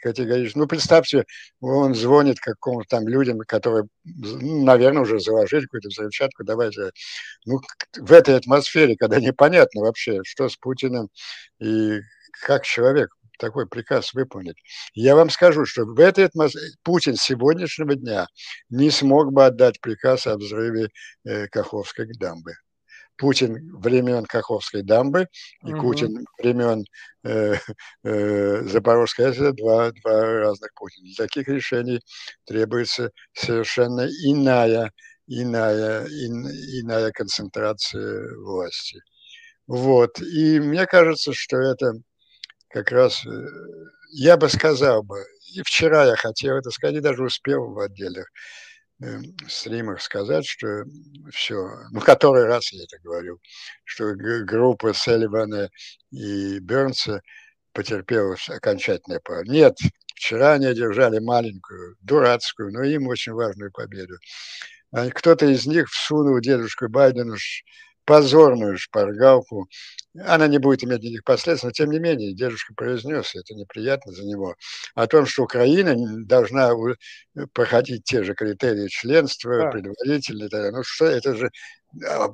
категорически. Ну, представьте, он звонит какому-то там людям, которые, ну, наверное, уже заложили какую-то взрывчатку, давайте. Ну, в этой атмосфере, когда непонятно вообще, что с Путиным и как человек такой приказ выполнит. Я вам скажу, что в этой атмосфере Путин сегодняшнего дня не смог бы отдать приказ о взрыве э, Каховской дамбы. Путин времен Каховской дамбы и угу. Путин времен э, э, Запорожской АЭС два, два разных Путина. Для таких решений требуется совершенно иная, иная, ин, иная концентрация власти. Вот. И мне кажется, что это как раз, э, я бы сказал бы, и вчера я хотел это сказать, и даже успел в отдельных Эм, стримах сказать, что все, ну, который раз я это говорю, что группа Селливана и Бернса потерпела окончательное поражение. Нет, вчера они одержали маленькую, дурацкую, но им очень важную победу. Кто-то из них всунул дедушку Байдену позорную шпаргалку. Она не будет иметь никаких последствий, но тем не менее дедушка произнес, это неприятно за него, о том, что Украина должна проходить те же критерии членства, да. предварительные. Ну что, это же а,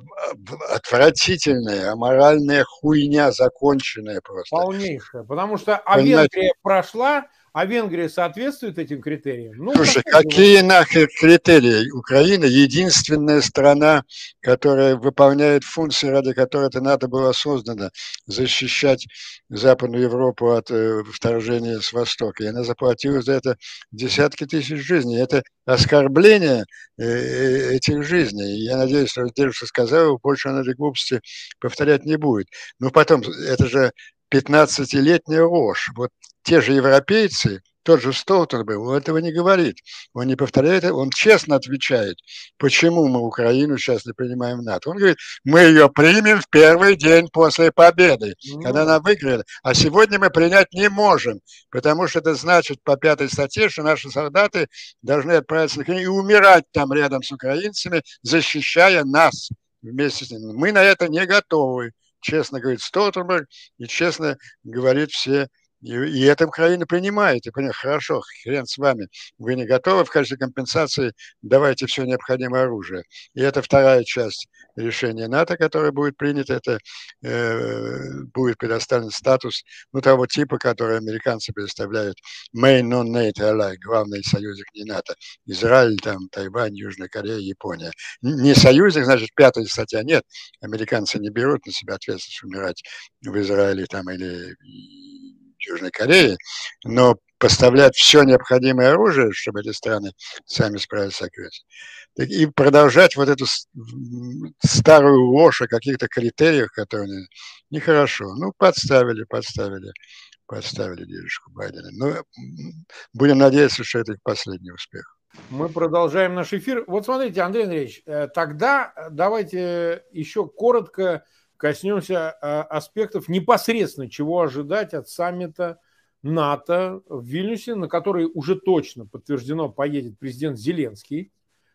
отвратительная, аморальная хуйня, законченная просто. Полнейшая, потому что а Венгрия прошла, а Венгрия соответствует этим критериям? Ну, Слушай, какие нахер критерии? Украина единственная страна, которая выполняет функции, ради которой это надо было создано, защищать Западную Европу от э, вторжения с Востока. И она заплатила за это десятки тысяч жизней. Это оскорбление э, э этих жизней. Я надеюсь, что дедушка сказал, больше он этой глупости повторять не будет. Но потом, это же 15-летняя ложь. Вот те же европейцы, тот же Столтенберг, он этого не говорит, он не повторяет, он честно отвечает, почему мы Украину сейчас не принимаем в НАТО. Он говорит, мы ее примем в первый день после победы, mm-hmm. когда она выиграла, а сегодня мы принять не можем, потому что это значит по пятой статье, что наши солдаты должны отправиться на Украину и умирать там рядом с украинцами, защищая нас вместе с ними. Мы на это не готовы честно говорит Столтенберг и честно говорит все и, и это Украина принимает. И понимаете, хорошо, хрен с вами. Вы не готовы в качестве компенсации, давайте все необходимое оружие. И это вторая часть решения НАТО, которое будет принято. Это э, будет предоставлен статус ну, того типа, который американцы предоставляют main non-NATO ally, главный союзник не НАТО. Израиль, там, Тайвань, Южная Корея, Япония. Не союзник, значит, пятая статья. Нет, американцы не берут на себя ответственность умирать в Израиле там или Южной Кореи, но поставлять все необходимое оружие, чтобы эти страны сами справились с агрессией. И продолжать вот эту старую ложь о каких-то критериях, которые нехорошо. Ну, подставили, подставили, подставили дедушку Байдена. Но будем надеяться, что это их последний успех. Мы продолжаем наш эфир. Вот смотрите, Андрей Андреевич, э, тогда давайте еще коротко коснемся а, аспектов непосредственно, чего ожидать от саммита НАТО в Вильнюсе, на который уже точно подтверждено поедет президент Зеленский.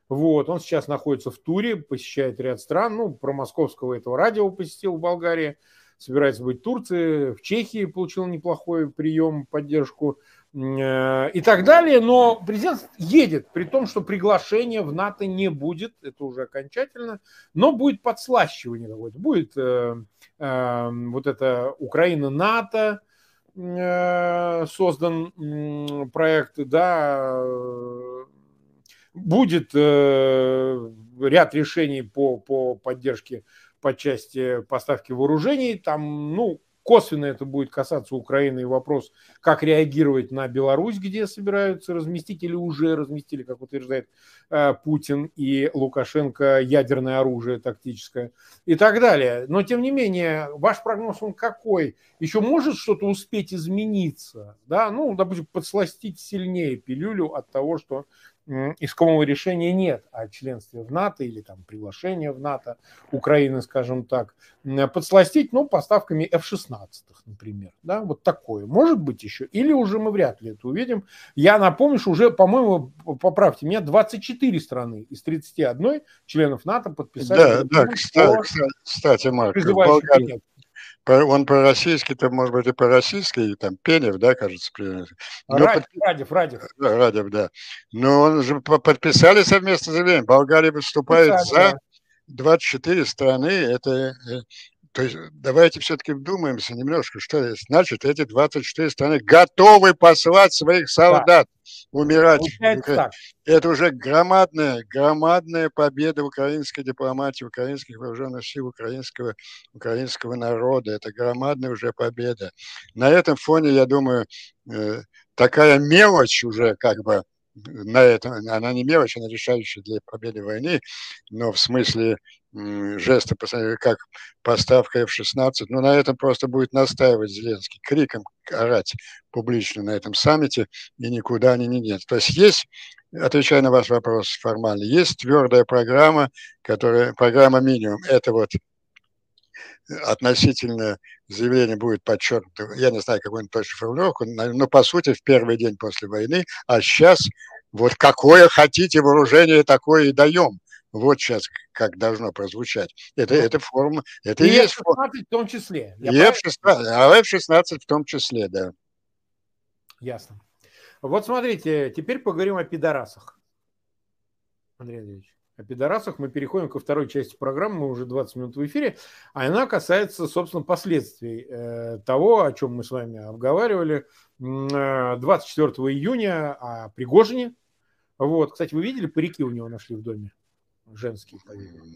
Вот, он сейчас находится в туре, посещает ряд стран. Ну, про московского этого радио посетил в Болгарии, собирается быть в Турции, в Чехии получил неплохой прием, поддержку и так далее. Но президент едет, при том, что приглашения в НАТО не будет, это уже окончательно, но будет подслащивание какое-то. Будет э, э, вот это Украина-НАТО, э, создан э, проект, да, будет э, ряд решений по, по поддержке по части поставки вооружений. Там, ну, Косвенно это будет касаться Украины и вопрос, как реагировать на Беларусь, где собираются разместить или уже разместили, как утверждает э, Путин и Лукашенко, ядерное оружие тактическое и так далее. Но тем не менее, ваш прогноз он какой? Еще может что-то успеть измениться? Да? Ну, допустим, подсластить сильнее пилюлю от того, что искомого решения нет о членстве в НАТО или там приглашения в НАТО Украины, скажем так, подсластить, ну, поставками F-16, например, да, вот такое. Может быть еще, или уже мы вряд ли это увидим. Я напомню, что уже, по-моему, поправьте меня, 24 страны из 31 членов НАТО подписали. Да, да, кстати, кстати, Марк, Болгария, он по-российски-то, может быть, и по-российски, там, Пенев, да, кажется. Но Радев, под... Радев, Радев. Да, Радев, да. Но он же подписали совместно заявление. Болгария выступает Писали, за 24 страны. Это э, то есть давайте все-таки вдумаемся немножко, что значит. Эти 24 страны готовы послать своих солдат да. умирать. Это уже громадная, громадная победа украинской дипломатии, украинских вооруженных сил, украинского, украинского народа. Это громадная уже победа. На этом фоне, я думаю, э, такая мелочь уже как бы на это, она не мелочь, она решающая для победы войны, но в смысле жеста, как поставка F-16, но на этом просто будет настаивать Зеленский, криком орать публично на этом саммите, и никуда они не нет. То есть есть, отвечая на ваш вопрос формально, есть твердая программа, которая, программа минимум, это вот относительно заявление будет подчеркнуто, я не знаю, какую-нибудь точную формулировку, но по сути в первый день после войны, а сейчас вот какое хотите вооружение, такое и даем. Вот сейчас как должно прозвучать. Это, ну, это форма, это и, и есть форма. в том числе. И F-16, а F-16 в том числе, да. Ясно. Вот смотрите, теперь поговорим о пидорасах. Андрей Андреевич. О пидорасах мы переходим ко второй части программы, мы уже 20 минут в эфире, а она касается, собственно, последствий э, того, о чем мы с вами обговаривали э, 24 июня о Пригожине. Вот, кстати, вы видели, парики у него нашли в доме? Женский,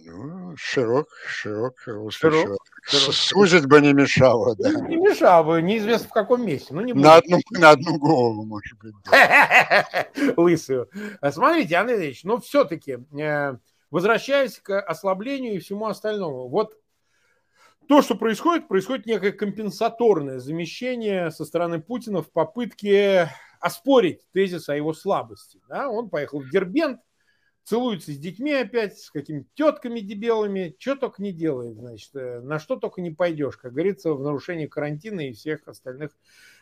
Ну, широк, широк, широк, широк. Сузить бы не мешало, да. Не, мешало бы, неизвестно в каком месте. Ну, не на, одну, на одну голову, может быть. Лысую. Смотрите, Андрей Ильич, но ну, все-таки, э, возвращаясь к ослаблению и всему остальному, вот то, что происходит, происходит некое компенсаторное замещение со стороны Путина в попытке оспорить тезис о его слабости. Да? Он поехал в Дербент, целуется с детьми опять, с какими-то тетками дебелыми, что только не делает, значит, э, на что только не пойдешь, как говорится, в нарушении карантина и всех остальных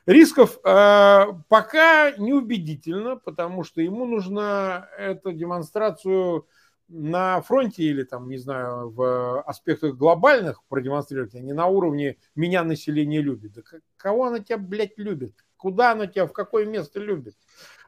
рисков. Э, пока неубедительно, потому что ему нужно эту демонстрацию на фронте или там, не знаю, в аспектах глобальных продемонстрировать, а не на уровне «меня население любит». Да кого она тебя, блядь, любит? Куда она тебя, в какое место любит?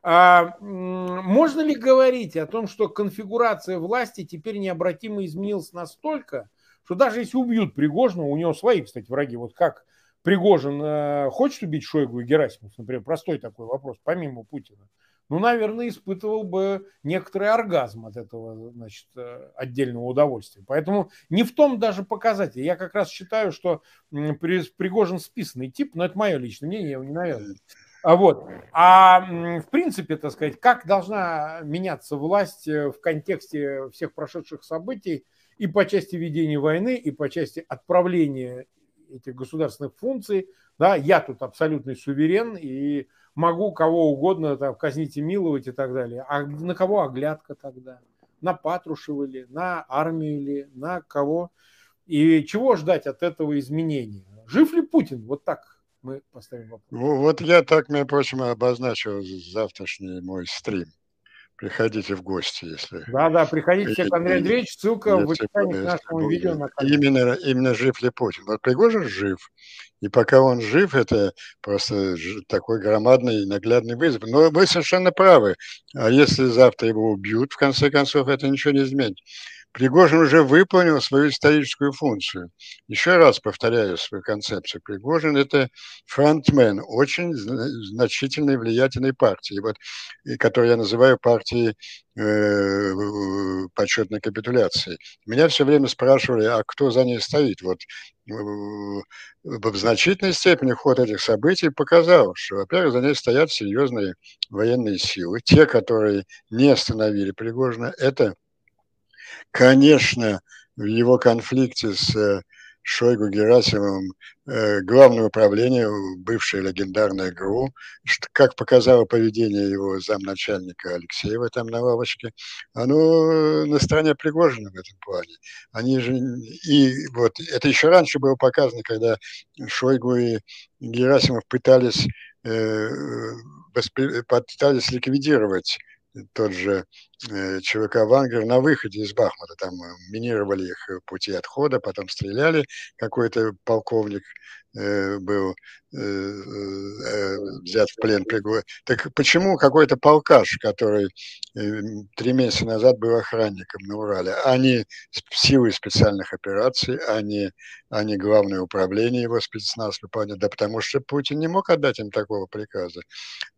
А, можно ли говорить о том, что конфигурация власти теперь необратимо изменилась настолько, что даже если убьют Пригожина, у него свои, кстати, враги, вот как Пригожин э, хочет убить Шойгу и Герасимов, например, простой такой вопрос, помимо Путина, ну, наверное, испытывал бы некоторый оргазм от этого, значит, э, отдельного удовольствия. Поэтому не в том даже показатель. Я как раз считаю, что Пригожин списанный тип, но это мое личное мнение, я его не. А вот. А в принципе, так сказать, как должна меняться власть э, в контексте всех прошедших событий и по части ведения войны, и по части отправления этих государственных функций. Да, я тут абсолютный суверен и могу кого угодно там, казнить и миловать и так далее. А на кого оглядка тогда? На Патрушева ли, на армию ли, на кого? И чего ждать от этого изменения? Жив ли Путин? Вот так мы поставим вопрос. Вот я так, между прочим, обозначил завтрашний мой стрим. Приходите в гости, если... Да-да, приходите все к Андрею Андреевичу, ссылка в описании к нашему видео на канале. Именно, именно жив ли Путин. Вот Пригожин жив, и пока он жив, это просто такой громадный наглядный вызов. Но вы совершенно правы. А если завтра его убьют, в конце концов, это ничего не изменит. Пригожин уже выполнил свою историческую функцию. Еще раз повторяю свою концепцию. Пригожин – это фронтмен очень значительной влиятельной партии, вот, которую я называю партией э, почетной капитуляции. Меня все время спрашивали, а кто за ней стоит? Вот в значительной степени ход этих событий показал, что, во-первых, за ней стоят серьезные военные силы. Те, которые не остановили Пригожина, это Конечно, в его конфликте с э, Шойгу Герасимовым э, главное управление, бывшее легендарное ГРУ, как показало поведение его замначальника Алексеева там на лавочке, оно на стороне Пригожина в этом плане. Они же, и вот это еще раньше было показано, когда Шойгу и Герасимов пытались, э, пытались ликвидировать тот же э, ЧВК «Вангер» на выходе из Бахмута. Там э, минировали их э, пути отхода, потом стреляли. Какой-то полковник был взят в плен. Так почему какой-то полкаш, который три месяца назад был охранником на Урале, а не силы специальных операций, а не, а не главное управление его спецназ? Да потому что Путин не мог отдать им такого приказа.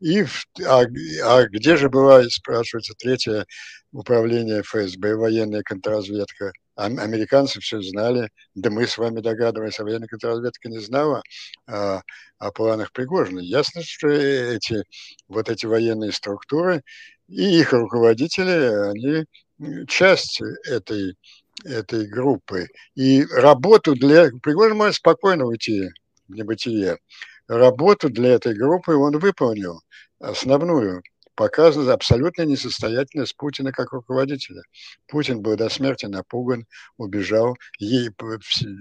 И, а, а где же была, спрашивается, третье управление ФСБ, военная контрразведка? американцы все знали, да мы с вами догадывались, а военная контрразведка не знала о, о планах Пригожина. Ясно, что эти, вот эти военные структуры и их руководители, они часть этой, этой группы. И работу для... Пригожин может спокойно уйти в небытие. Работу для этой группы он выполнил, основную показывает абсолютная несостоятельность Путина как руководителя. Путин был до смерти напуган, убежал. Ей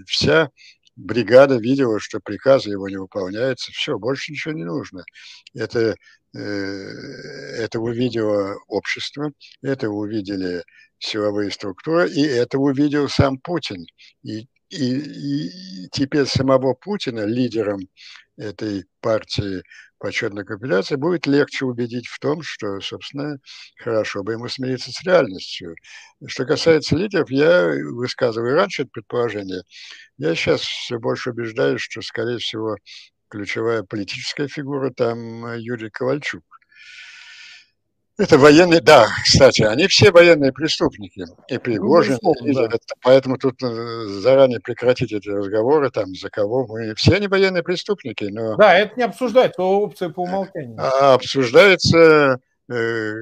вся бригада видела, что приказы его не выполняются. Все, больше ничего не нужно. Это, э, это увидело общество, это увидели силовые структуры, и это увидел сам Путин. И, и, и теперь самого Путина лидером этой партии почетной капитуляции, будет легче убедить в том, что, собственно, хорошо бы ему смириться с реальностью. Что касается лидеров, я высказываю раньше это предположение. Я сейчас все больше убеждаюсь, что, скорее всего, ключевая политическая фигура там Юрий Ковальчук. Это военные, да, кстати, они все военные преступники. И Пригожин, ну, и, да. поэтому тут э, заранее прекратить эти разговоры, там, за кого мы... Все они военные преступники, но... Да, это не обсуждается, то опция по умолчанию. А обсуждается э,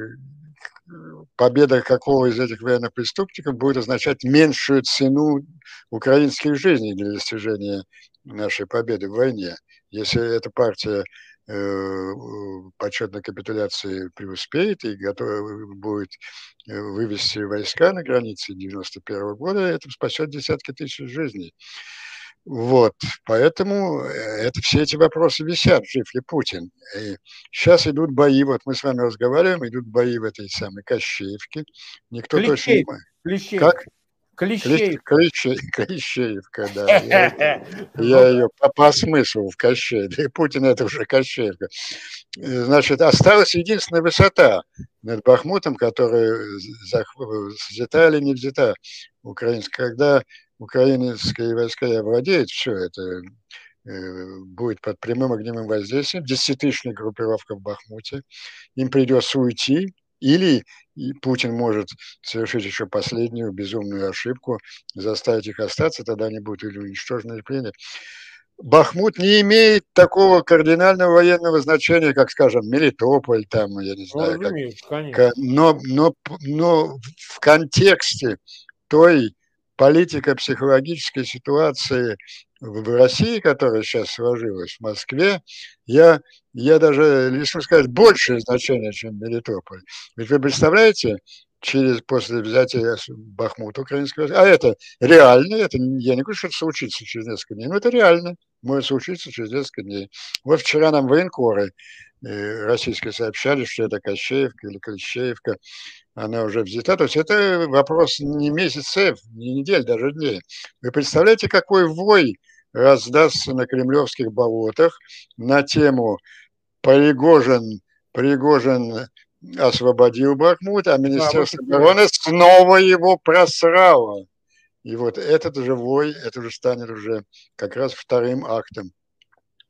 победа какого из этих военных преступников будет означать меньшую цену украинских жизней для достижения нашей победы в войне. Если эта партия почетной капитуляции преуспеет и готов будет э, вывести войска на границе 91 года, это спасет десятки тысяч жизней. Вот, поэтому э, это, все эти вопросы висят, жив ли Путин. И сейчас идут бои, вот мы с вами разговариваем, идут бои в этой самой Кощеевке. Никто Клещей, точно не знает. Клещеевка. Как? Клещеевка. Клещей, Клещеевка, да. Я, я ее смыслу в Кощей. Да и Путин это уже Кощеевка. Значит, осталась единственная высота над Бахмутом, которая взята или не взята украинская. Когда украинские войска овладеют все это, э, будет под прямым огневым воздействием, десятитысячная группировка в Бахмуте, им придется уйти, или Путин может совершить еще последнюю безумную ошибку, заставить их остаться, тогда они будут или уничтожены, или плены. Бахмут не имеет такого кардинального военного значения, как, скажем, Мелитополь, там, я не знаю, ну, как, но, но, но в контексте той политико-психологической ситуации в России, которая сейчас сложилась в Москве, я, я даже, если сказать, большее значение, чем Мелитополь. Ведь вы представляете, через, после взятия Бахмута украинского, а это реально, это, я не говорю, что это случится через несколько дней, но это реально, может случиться через несколько дней. Вот вчера нам военкоры э, российские сообщали, что это Кощеевка или Клещеевка, она уже взята. То есть это вопрос не месяцев, не недель, даже дней. Вы представляете, какой вой раздастся на кремлевских болотах на тему Пригожин, Пригожин освободил Бахмут, а Министерство обороны снова его просрало. И вот этот же вой, это уже станет уже как раз вторым актом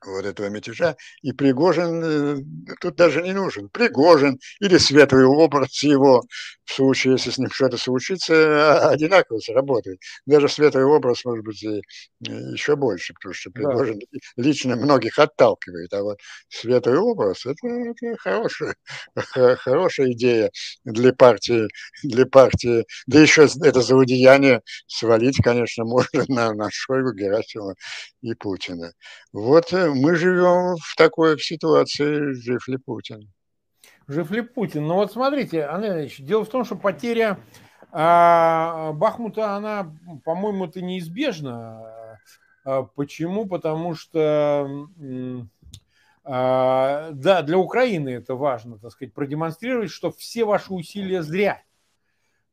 вот этого мятежа. И Пригожин э, тут даже не нужен. Пригожин или светлый образ его, в случае, если с ним что-то случится, а, одинаково сработает. Даже светлый образ, может быть, и еще больше, потому что Пригожин да. лично многих отталкивает. А вот светлый образ это, это хорошая, хорошая идея для партии, для партии. Да еще это злодеяние свалить, конечно, можно на, на Шойгу, Герасимова и Путина. Вот э, мы живем в такой ситуации, жив ли Путин. Жив ли Путин? Ну вот смотрите, Андрей Ильич, дело в том, что потеря а, Бахмута, она, по-моему, это неизбежно. А, почему? Потому что а, да, для Украины это важно, так сказать, продемонстрировать, что все ваши усилия зря.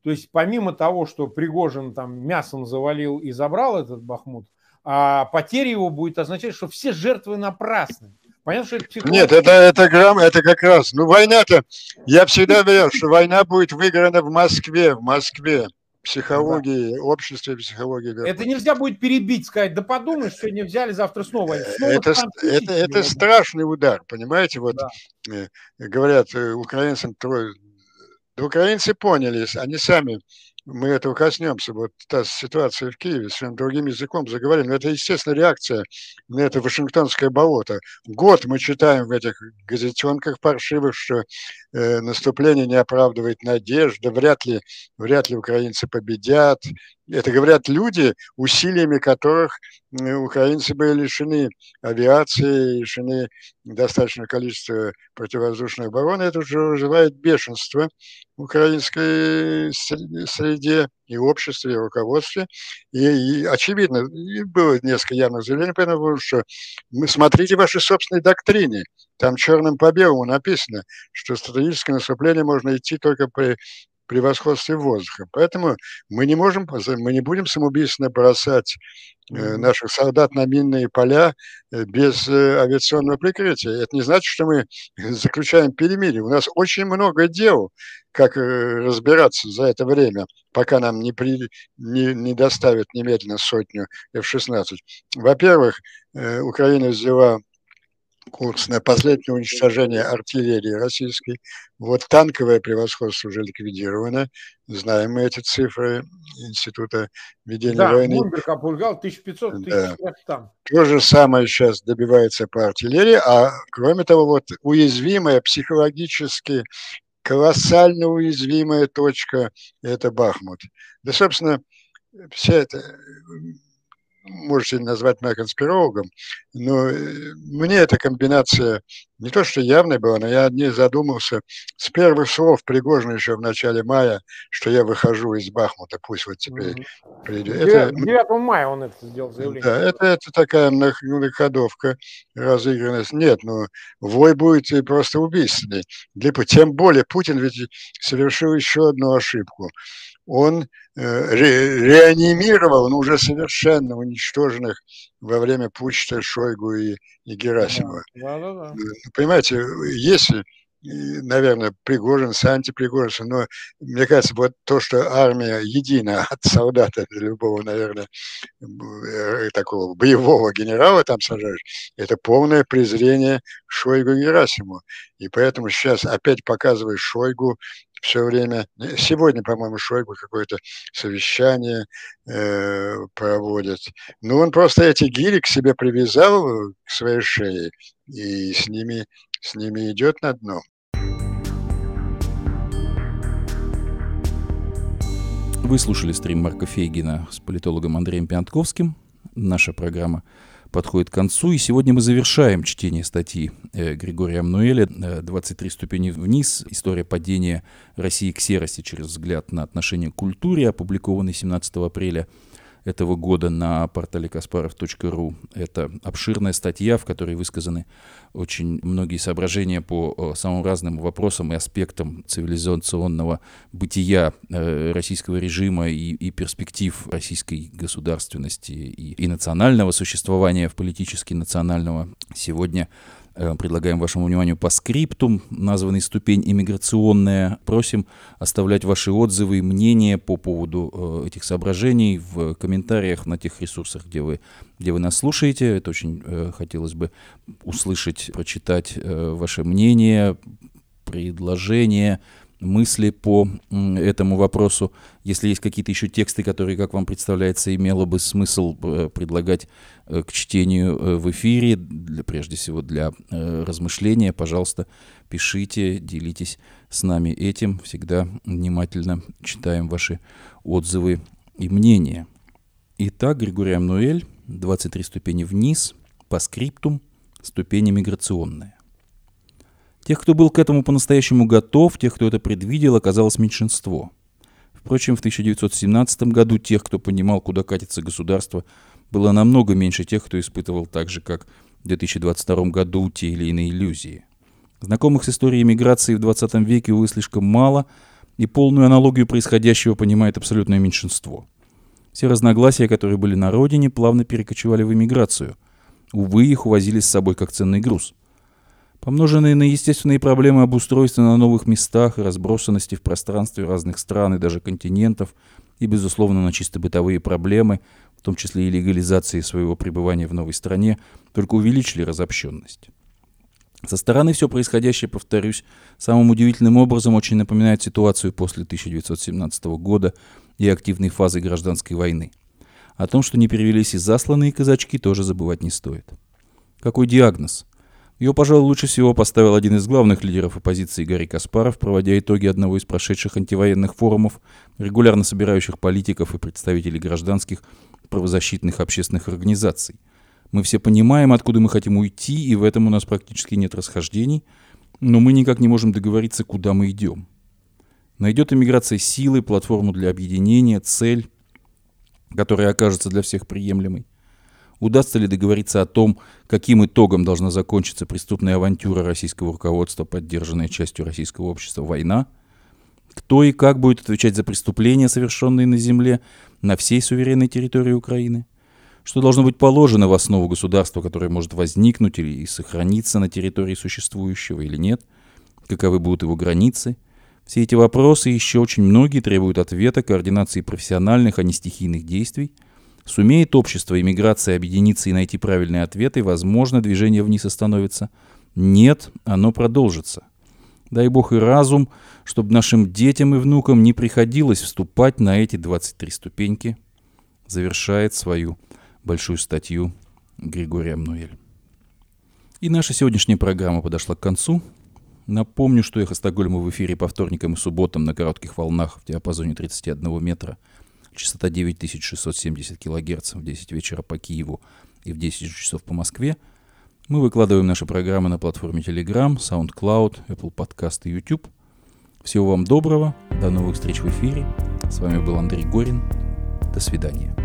То есть помимо того, что Пригожин там мясом завалил и забрал этот Бахмут, а потеря его будет означать, что все жертвы напрасны. Понятно, что это психология. Нет, это, это, грамм, это как раз. Ну, война-то, я всегда верил, что война будет выиграна в Москве, в Москве. Психологии, да. обществе психологии. Это нельзя будет перебить, сказать, да подумаешь, сегодня взяли, завтра снова. снова это, это, это страшный удар, понимаете? Вот да. Э, говорят э, украинцам, да украинцы поняли, они сами мы этого коснемся, вот та ситуация в Киеве, своим другим языком заговорим, но это, естественно, реакция на это Вашингтонское болото. Год мы читаем в этих газетенках паршивых, что э, наступление не оправдывает надежды, вряд ли, вряд ли украинцы победят, это говорят люди, усилиями которых украинцы были лишены авиации, лишены достаточного количества противовоздушной обороны. Это уже вызывает бешенство в украинской среде и обществе, и руководстве. И, и очевидно, и было несколько явных заявлений, поэтому что мы смотрите ваши собственные доктрины. Там черным по белому написано, что стратегическое наступление можно идти только при превосходстве воздуха. Поэтому мы не можем, мы не будем самоубийственно бросать э, наших солдат на минные поля э, без э, авиационного прикрытия. Это не значит, что мы заключаем перемирие. У нас очень много дел, как разбираться за это время, пока нам не, при, не, не доставят немедленно сотню F-16. Во-первых, Украина взяла курс на последнее уничтожение артиллерии российской. Вот танковое превосходство уже ликвидировано. Знаем мы эти цифры Института ведения да, войны. Бунберг опульгал 1500 да. там. То же самое сейчас добивается по артиллерии, а кроме того, вот уязвимая психологически колоссально уязвимая точка – это Бахмут. Да, собственно, вся эта можете назвать меня конспирологом, но э, мне эта комбинация не то что явной была, но я не задумался с первых слов Пригожина еще в начале мая, что я выхожу из Бахмута, пусть вот теперь mm-hmm. придет. 9, это, 9 мая он это сделал заявление. Да, это, это такая многоходовка разыгранность. Нет, ну, вой будет просто убийственный. Тем более Путин ведь совершил еще одну ошибку он э, ре, реанимировал ну, уже совершенно уничтоженных во время путча Шойгу и, и Герасимова. Да, да, да. Понимаете, если наверное, Пригожин, с антипригожин, но мне кажется, вот то, что армия едина от солдата до любого, наверное, э, такого боевого генерала там сажаешь, это полное презрение Шойгу и Герасиму. И поэтому сейчас опять показывает Шойгу все время. Сегодня, по-моему, Шойгу какое-то совещание э, проводит. Ну, он просто эти гири к себе привязал к своей шее и с ними, с ними идет на дно. Вы слушали стрим Марка Фейгина с политологом Андреем Пиантковским. Наша программа подходит к концу, и сегодня мы завершаем чтение статьи э, Григория Амнуэля «23 ступени вниз. История падения России к серости через взгляд на отношение к культуре», опубликованный 17 апреля этого года на портале kasparov.ru. Это обширная статья, в которой высказаны очень многие соображения по э, самым разным вопросам и аспектам цивилизационного бытия э, российского режима и, и перспектив российской государственности и, и национального существования в политически национального. Сегодня предлагаем вашему вниманию по скриптум, названный ступень иммиграционная. Просим оставлять ваши отзывы и мнения по поводу э, этих соображений в комментариях на тех ресурсах, где вы, где вы нас слушаете. Это очень э, хотелось бы услышать, прочитать ваше мнение, предложения, мысли по этому вопросу. Если есть какие-то еще тексты, которые, как вам представляется, имело бы смысл э, предлагать э, к чтению э, в эфире, для, прежде всего для размышления, пожалуйста, пишите, делитесь с нами этим. Всегда внимательно читаем ваши отзывы и мнения. Итак, Григорий Амнуэль, 23 ступени вниз, по скриптум, ступени миграционная. Тех, кто был к этому по-настоящему готов, тех, кто это предвидел, оказалось меньшинство. Впрочем, в 1917 году тех, кто понимал, куда катится государство, было намного меньше тех, кто испытывал так же, как в 2022 году, те или иные иллюзии. Знакомых с историей миграции в 20 веке, увы, слишком мало, и полную аналогию происходящего понимает абсолютное меньшинство. Все разногласия, которые были на родине, плавно перекочевали в эмиграцию. Увы, их увозили с собой как ценный груз – Помноженные на естественные проблемы обустройства на новых местах, разбросанности в пространстве разных стран и даже континентов, и, безусловно, на чисто бытовые проблемы, в том числе и легализации своего пребывания в новой стране, только увеличили разобщенность. Со стороны все происходящее, повторюсь, самым удивительным образом очень напоминает ситуацию после 1917 года и активной фазы гражданской войны. О том, что не перевелись и засланные казачки, тоже забывать не стоит. Какой диагноз? Ее, пожалуй, лучше всего поставил один из главных лидеров оппозиции Гарри Каспаров, проводя итоги одного из прошедших антивоенных форумов, регулярно собирающих политиков и представителей гражданских правозащитных общественных организаций. Мы все понимаем, откуда мы хотим уйти, и в этом у нас практически нет расхождений, но мы никак не можем договориться, куда мы идем. Найдет иммиграция силы, платформу для объединения, цель, которая окажется для всех приемлемой. Удастся ли договориться о том, каким итогом должна закончиться преступная авантюра российского руководства, поддержанная частью российского общества война? Кто и как будет отвечать за преступления, совершенные на земле, на всей суверенной территории Украины? Что должно быть положено в основу государства, которое может возникнуть или сохраниться на территории существующего или нет? Каковы будут его границы? Все эти вопросы и еще очень многие требуют ответа, координации профессиональных, а не стихийных действий – Сумеет общество иммиграции объединиться и найти правильные ответы, возможно, движение вниз остановится. Нет, оно продолжится. Дай Бог и разум, чтобы нашим детям и внукам не приходилось вступать на эти 23 ступеньки, завершает свою большую статью Григорий Амнуэль. И наша сегодняшняя программа подошла к концу. Напомню, что «Эхо Стокгольма» в эфире по вторникам и субботам на коротких волнах в диапазоне 31 метра – частота 9670 кГц в 10 вечера по Киеву и в 10 часов по Москве. Мы выкладываем наши программы на платформе Telegram, SoundCloud, Apple Podcast и YouTube. Всего вам доброго, до новых встреч в эфире. С вами был Андрей Горин. До свидания.